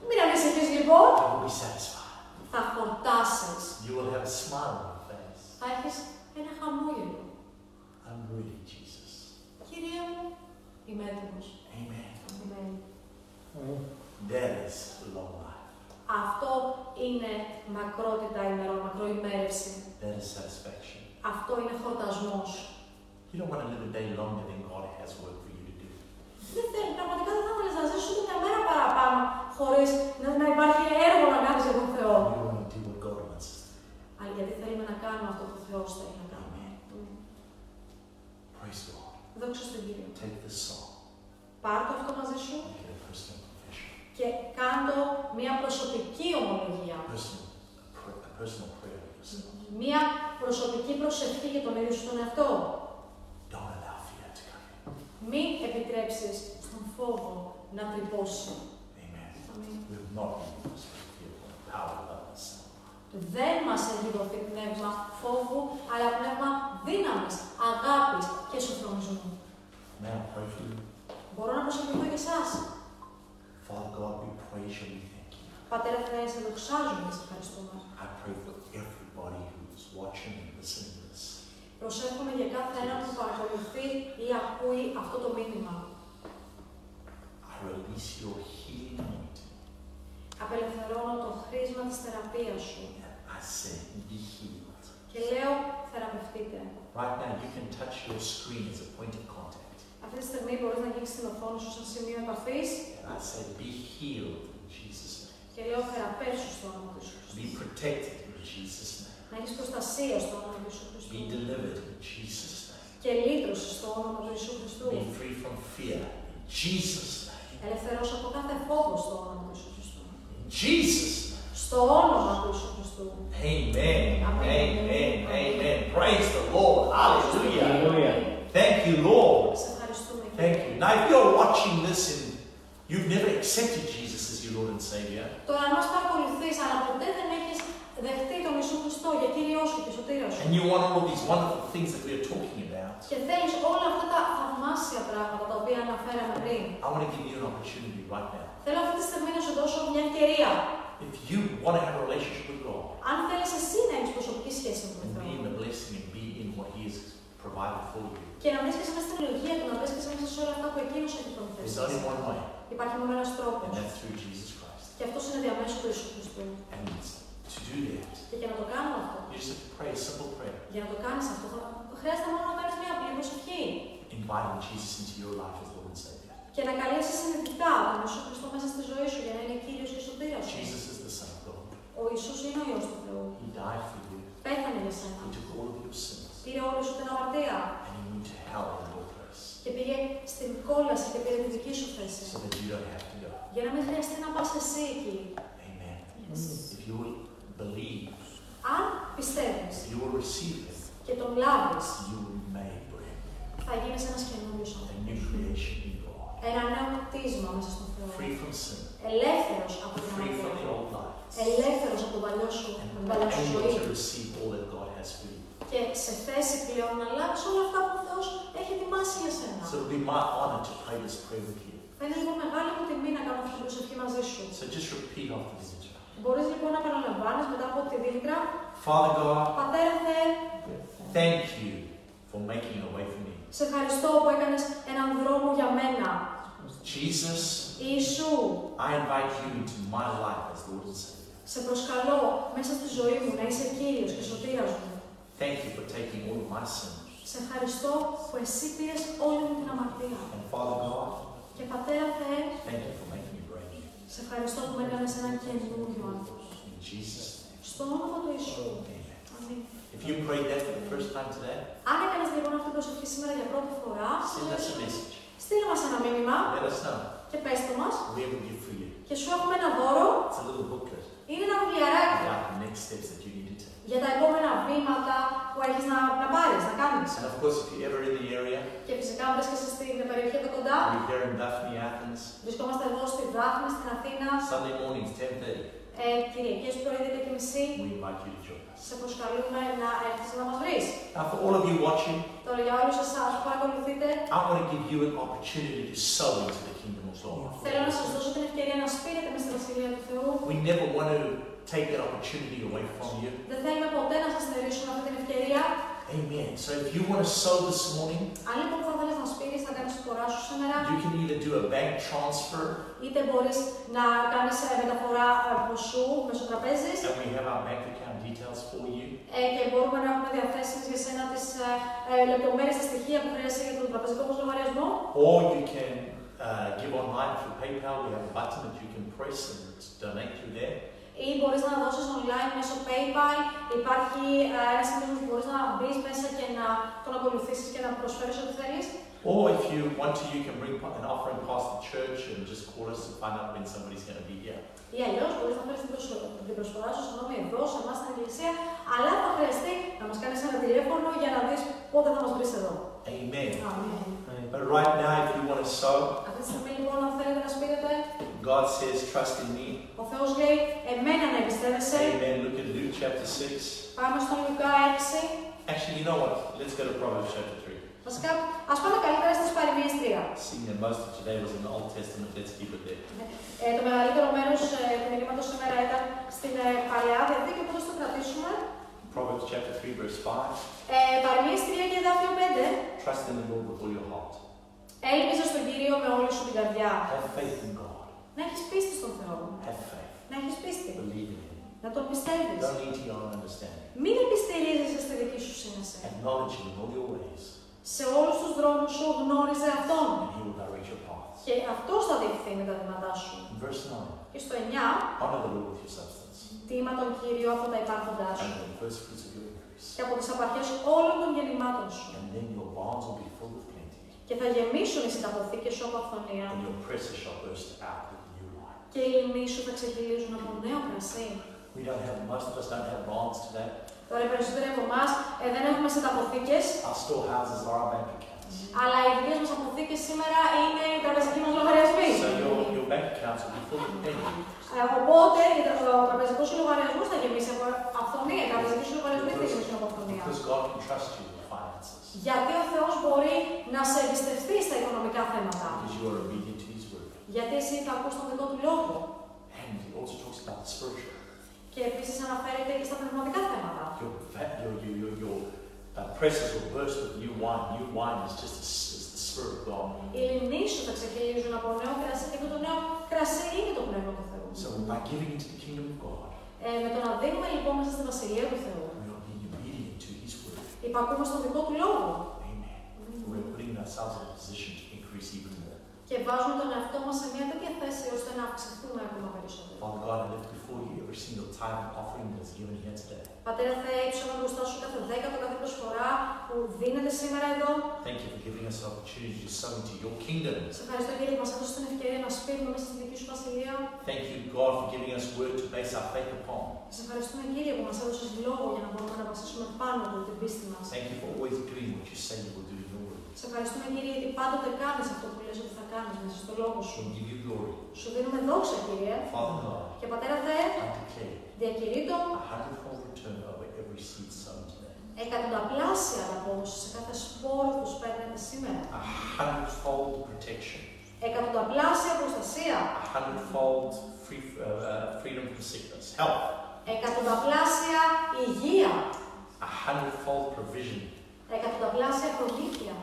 Μην ανησυχείς λοιπόν, You will be satisfied. θα χορτάσεις. You will have a smile on your face. Θα έχεις ένα χαμόγελο. I'm ready, Jesus. Κύριε μου, είμαι έτοιμος. Amen. Αμήν. That is long life. Αυτό είναι μακρότητα ημερών, μακροημέρευση. That is satisfaction. Αυτό είναι χορτασμός. You don't want to live a day longer than God has work for you to do. Δεν θέλει, πραγματικά δεν θα θέλεις να ζήσεις ούτε μια μέρα παραπάνω χωρίς να, να υπάρχει έργο να κάνεις για τον Θεό. You want to do what God wants us to do. Αλλά γιατί θέλουμε να κάνουμε αυτό που ο Θεός θέλει να κάνουμε. Praise God. Δόξα στον Κύριο. Take this song. Πάρ' το αυτό μαζί σου Make it a personal confession. Και κάντο μια προσωπική ομολογία. Personal, a, pr- a personal prayer for yourself. Μια προσωπική προσευχή για τον ίδιο σου τον εαυτό. Don't allow fear to come in. Μην επιτρέψεις στον φόβο να τρυπώσει. Amen. Αμήν. We will not be able to fear the power of the Son. Δεν μας έχει δοθεί πνεύμα φόβου, αλλά πνεύμα δύναμης, αγάπης και σοφρονισμού. Now pray for you; Μπορώ να προσευχηθώ για εσάς. Father God, we praise you. We thank you. Πατέρα Θεέ, σε δοξάζουμε και σε ευχαριστούμε. I pray for everybody who is watching and listening to this. Προσεύχομαι για κάθε ένα που παρακολουθεί ή ακούει αυτό το μήνυμα. I release your healing anointing. Απελευθερώνω το χρήσμα της θεραπείας σου And I say, be healed. και λέω θεραπευτείτε. Right now, you can touch your screen as a point of contact. Αυτή τη στιγμή μπορείς να αγγίξεις την οθόνη σου σαν σημείο επαφής And I say, be healed in Jesus' name. και λέω θεραπεύσου στο όνομα του Ιησού Χριστού. Be protected in Jesus' name. Να έχεις προστασία στο όνομα του Ιησού Χριστού. Be delivered in Jesus' name. Και λύτρωση στο όνομα του Ιησού Χριστού. Be free from fear in Jesus' name. Ελευθερώσω από κάθε φόβο στο όνομα του Ιησού Χριστού. In Jesus' name. Στο όνομα του Ιησού Χριστού. Amen. Amen. Amen. Amen. Praise the Lord. Hallelujah. Hallelujah. Thank you, Lord. Σε ευχαριστούμε. Thank you. Now, if you're watching this and you've never accepted Jesus as your Lord and Savior, Τώρα, αν μας παρακολουθείς, αλλά ποτέ δεν έχεις δεχτεί τον Ιησού Χριστό για Κύριό σου και σωτήρα σου and you want all these wonderful things that we're talking about, και θέλεις όλα αυτά τα θαυμάσια πράγματα τα οποία αναφέραμε πριν, I want to give you an opportunity right now. θέλω αυτή τη στιγμή να σου δώσω μια ευκαιρία. If you want to have a relationship with God Αν θέλεις εσύ να έχεις προσωπική σχέση με τον and be Θεό in the blessing and be in what He has provided for you. και να βρίσκεσαι μέσα στην λογία του, να βρίσκεσαι μέσα σε όλα αυτά που εκείνος έχει There's προμηθεύσει. only one way, Υπάρχει μόνο ένας τρόπος. and that's through Jesus Christ. Και αυτός είναι διαμέσου του Ιησού Χριστού. And to do that, Και για να το κάνουμε αυτό, you just have to pray a simple prayer, για να το κάνεις αυτό, θα χρειάζεται μόνο να κάνεις μια απλή προσευχή. inviting Jesus into your life as Lord and Savior. Και να καλέσεις συνειδητά τον Ιησού Χριστό μέσα στη ζωή σου για να είναι κύριος και σωτήρας σου. Jesus is the Son of God. Ο Ιησούς είναι ο Υιός του Θεού. He died for you. Πέθανε για σένα. He took all of your sins, Πήρε όλη σου την αμαρτία. And He went to hell in your place, Και πήγε στην κόλαση και πήρε τη δική σου θέση. so that you don't have to go. Για να μην χρειαστεί να πας εσύ εκεί. Amen. If you will believe, Αν πιστεύεις if you will receive Him, και τον λάβεις, you will be made brand new. θα γίνεις ένας καινούριος A new άνθρωπος. creation in God. Ένα νέο κτίσμα μέσα στον Θεό. Free from sin, Ελεύθερος από την free from the αμαρτία. old life, Ελεύθερος από τον παλιό σου, and την παλιά σου able ζωή. to receive all that God has for you. Και σε θέση πλέον να λάβεις όλα αυτά που ο Θεός έχει ετοιμάσει για σένα. So it'll be my honor to pray this prayer with you. Θα είναι λοιπόν μεγάλη μου τιμή να κάνω αυτή την προσευχή μαζί σου. So just repeat after this introduction. Μπορείς λοιπόν να παραλαμβάνεις μετά από τη δίλητρα. Father God, Πατέρα Θεέ, thank you for making a way for me. σε ευχαριστώ που έκανες έναν δρόμο για μένα. Jesus, Ιησού, I invite you into my life as Lord and Savior. σε προσκαλώ μέσα στη ζωή μου να είσαι Κύριος και σωτήρας μου. Thank you for taking all of my sins. Σε ευχαριστώ που εσύ πήρες όλη μου την αμαρτία. And Father God, Και Πατέρα Θεέ, thank you for making me brand new. σε ευχαριστώ που με έκανες έναν καινούριο άνθρωπο. In Jesus' name. Στο όνομα του Ιησού. Amen. Αμήν. If you prayed that for the first time today, Αν έκανες λοιπόν αυτή την προσευχή σήμερα για πρώτη φορά, send us a message. στείλε μας ένα μήνυμα Let us know. και πες το μας. We have a gift for you. Και σου έχουμε ένα δώρο. It's a little booklet Είναι ένα βιβλιαράκι about the next steps that you need to take. Για τα επόμενα βήματα που έχεις να, να πάρεις, να κάνεις. And of course, if you're ever in the area, Και φυσικά αν βρίσκεσαι στην περιοχή εδώ κοντά. we're here in Daphne, Athens, Vρισκόμαστε εδώ στη Δάφνη, στην Αθήνα. Sunday mornings, 10.30. Ε, Κυριακές πρωί 10.30 We invite you to join us. σε προσκαλούμε να έρθεις να μας βρεις. Now, for all of you watching, Τώρα για όλους εσάς που παρακολουθείτε, I want to give you an opportunity to sow into the kingdom of God. θέλω να σας δώσω την ευκαιρία να σπείρετε μες στη Βασιλεία του Θεού. We never want to take that opportunity away from you. Δεν θέλουμε ποτέ να σας στερήσουμε αυτή την ευκαιρία. Amen. So if you want to sow this morning, Αν λοιπόν θα θέλεις να σπείρεις, να κάνεις τη φορά σου σήμερα, you can either do a bank transfer, είτε μπορείς να κάνεις ε, μεταφορά ε, ποσού μέσω τραπέζης, and we have our bank account details for you. ε, και μπορούμε να έχουμε διαθέσιμες για σένα τις ε, ε, λεπτομέρειες, τα στοιχεία που χρειάζεσαι για τον τραπεζικό μας λογαριασμό. Or you can uh, give online through PayPal. We have a button that you can press and donate through there. Ή μπορείς να δώσεις online μέσω PayPal. Υπάρχει ε, ένας σημείο που μπορείς να μπεις μέσα και να τον ακολουθήσεις και να προσφέρεις ό,τι θέλεις. Or if you want to, you can bring an offering past the church and just call us to find out when somebody's going to be here. Ή αλλιώς μπορείς να φέρεις την, προσ- την προσφορά σου συγγνώμη, εδώ, σε εμάς στην Εκκλησία, αλλά θα χρειαστεί να μας κάνεις ένα τηλέφωνο για να δεις πότε θα μας βρεις εδώ. Amen. Αμήν. But right now, if you want to sow, Αυτή τη στιγμή λοιπόν, αν θέλετε να σπείρετε, God says, trust in me. ο Θεός λέει, εμένα να εμπιστεύεσαι. Amen. Look at Luke chapter 6. Πάμε στον Λουκά 6. Actually, you know what? Let's go to Proverbs chapter 3. Βασικά, ας πάμε καλύτερα στις παροιμίες 3. Seeing that most of today was in the Old Testament, let's keep it there. Ε, το μεγαλύτερο μέρος ε, του μηνύματος σήμερα ήταν στην ε, Παλαιά Διαθήκη, οπότε θα το κρατήσουμε. Proverbs chapter 3, verse 5. Ε, παροιμίες 3 και εδάφιο 5. Trust in the Lord with all your heart. Έλπιζε στον Κύριο με όλη σου την καρδιά. Have faith in God. Να έχεις πίστη στον Θεό. Have faith. Να έχεις πίστη. Believe in Him. Να τον πιστεύεις. Don't lean to your own understanding. Μην επιστηρίζεσαι στη δική σου σύνεση. Acknowledge Him in all your ways, Σε όλους τους δρόμους σου γνώριζε Αυτόν. and He will direct your paths. Και Αυτός θα διευθύνει τα βήματά σου. In verse 9, Και στο 9, honor the Lord with your substance, τίμα τον Κύριο από τα υπάρχοντά σου. and with the first fruits of your increase. Και από τις απαρχές όλων των γεννημάτων σου. And then your barns will be full of plenty, Και θα γεμίσουν οι συνταποθήκες σου από αυθονία. Και οι λιμνοί σου θα ξεχυλίζουν από νέο κρασί. We don't have, most of us don't have barns today. Τώρα οι περισσότεροι από εμάς δεν έχουμε συνταποθήκες, Our storehouses are our bank accounts. αλλά οι δικές μας αποθήκες σήμερα είναι οι τραπεζικοί μας λογαριασμοί. So your, your bank accounts will be full of plenty. Ε, Οπότε ο τραπεζικός σου λογαριασμός θα γεμίσει από αυθονία. Οι τραπεζικοί σου λογαριασμοί θα γεμίσουν από αυθονία. Because God can trust you with finances. Γιατί ο Θεός μπορεί να σε εμπιστευτεί στα οικονομικά θέματα. Because you are obedient to His word. Γιατί εσύ θα ακούς τον δικό του λόγο. And He also talks about the spiritual. Και επίσης αναφέρεται και στα πνευματικά θέματα. Your, fa- your, your, your, your uh, presses will burst with new wine. New wine is just the, s- is the Spirit of God. Οι Ελληνοί σου θα ξεχυλίζουν από νέο κρασί και το νέο κρασί είναι το πνεύμα του Θεού. So by giving into the kingdom of God, Ε, με το να δίνουμε λοιπόν μέσα στη βασιλεία του Θεού, we are being obedient to His word. υπακούμε στον δικό του λόγο Amen. We're putting ourselves in a position to increase even more. Και βάζουμε τον εαυτό μας σε μια τέτοια θέση ώστε να αυξηθούμε ακόμα περισσότερο. Father God, I lift before you every single tithe and offering that is given here today. Πατέρα Θεέ, ύψωνα μπροστά σου κάθε δέκατο, κάθε προσφορά που δίνεται σήμερα εδώ. Thank you for giving us the opportunity to sow into your kingdom. Σε ευχαριστώ κύριε που μας έδωσες την ευκαιρία να σπείρουμε μέσα στη δική σου βασιλεία. Thank you, God, for giving us word to base our faith upon. Σε ευχαριστούμε κύριε που μας έδωσες λόγο για να μπορούμε να βασίσουμε πάνω από την πίστη μας. Thank you for always doing what you say you will do in your word. Σε ευχαριστούμε κύριε γιατί πάντοτε κάνεις αυτό που λες ότι θα κάνεις μέσα στο λόγο σου. We give you glory. Σου δίνουμε δόξα κύριε. Father God, Και πατέρα Θεέ, I declare διακηρύττω a hundredfold return over every seed sown today. εκατονταπλάσια απόδοση σε κάθε σπόρο που σπέρνετε σήμερα. A hundredfold protection. Εκατονταπλάσια προστασία. A hundredfold free, uh, uh, freedom from sickness. Health. Εκατονταπλάσια υγεία. A hundredfold provision. Εκατονταπλάσια προμήθεια.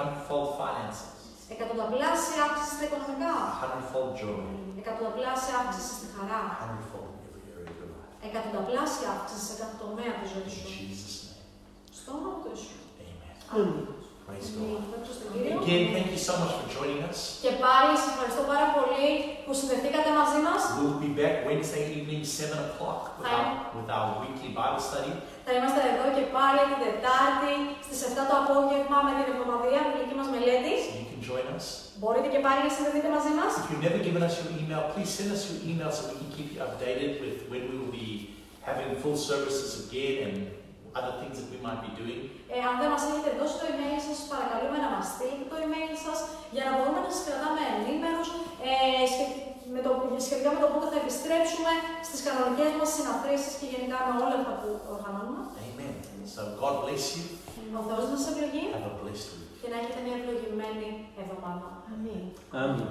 A hundredfold finances. Εκατονταπλάσια αύξηση στα οικονομικά. A hundredfold joy. Εκατονταπλάσια αύξηση στη χαρά. A hundredfold in every area of your life. Εκατονταπλάσια αύξηση σε κάθε τομέα τη ζωή In σου. Jesus' name. Στο όνομα του Ιησού. Amen. Αμήν. Praise Αμήν. God. Δόξα στον Κύριο. Again, thank you so much for joining us. Και πάλι σας ευχαριστώ πάρα πολύ που συνδεθήκατε μαζί μας. We'll be back Wednesday evening, 7 o'clock, with our, with our weekly Bible study. Θα είμαστε εδώ και πάλι την Τετάρτη στις 7 το απόγευμα με την εβδομαδία βιβλική μας μελέτης. So you can join us. Μπορείτε και πάλι να συνδεθείτε μαζί μας. If you've never given us your email, please send us your email so we can keep you updated with when we will be having full services again and other things that we might be doing. Ε, αν δεν μας έχετε δώσει το email σας, σας παρακαλούμε να μας στείλετε το email σας για να μπορούμε να σας κρατάμε ενήμερους ε, σχε- με το, σχετικά με το πότε θα επιστρέψουμε στις κανονικές μας συναθρήσεις και γενικά με όλα αυτά που οργανώνουμε. Amen. So God bless you. Ο Θεός να σας ευλογεί Have a blessed week. και να έχετε μια ευλογημένη εβδομάδα. Αμήν. Amen.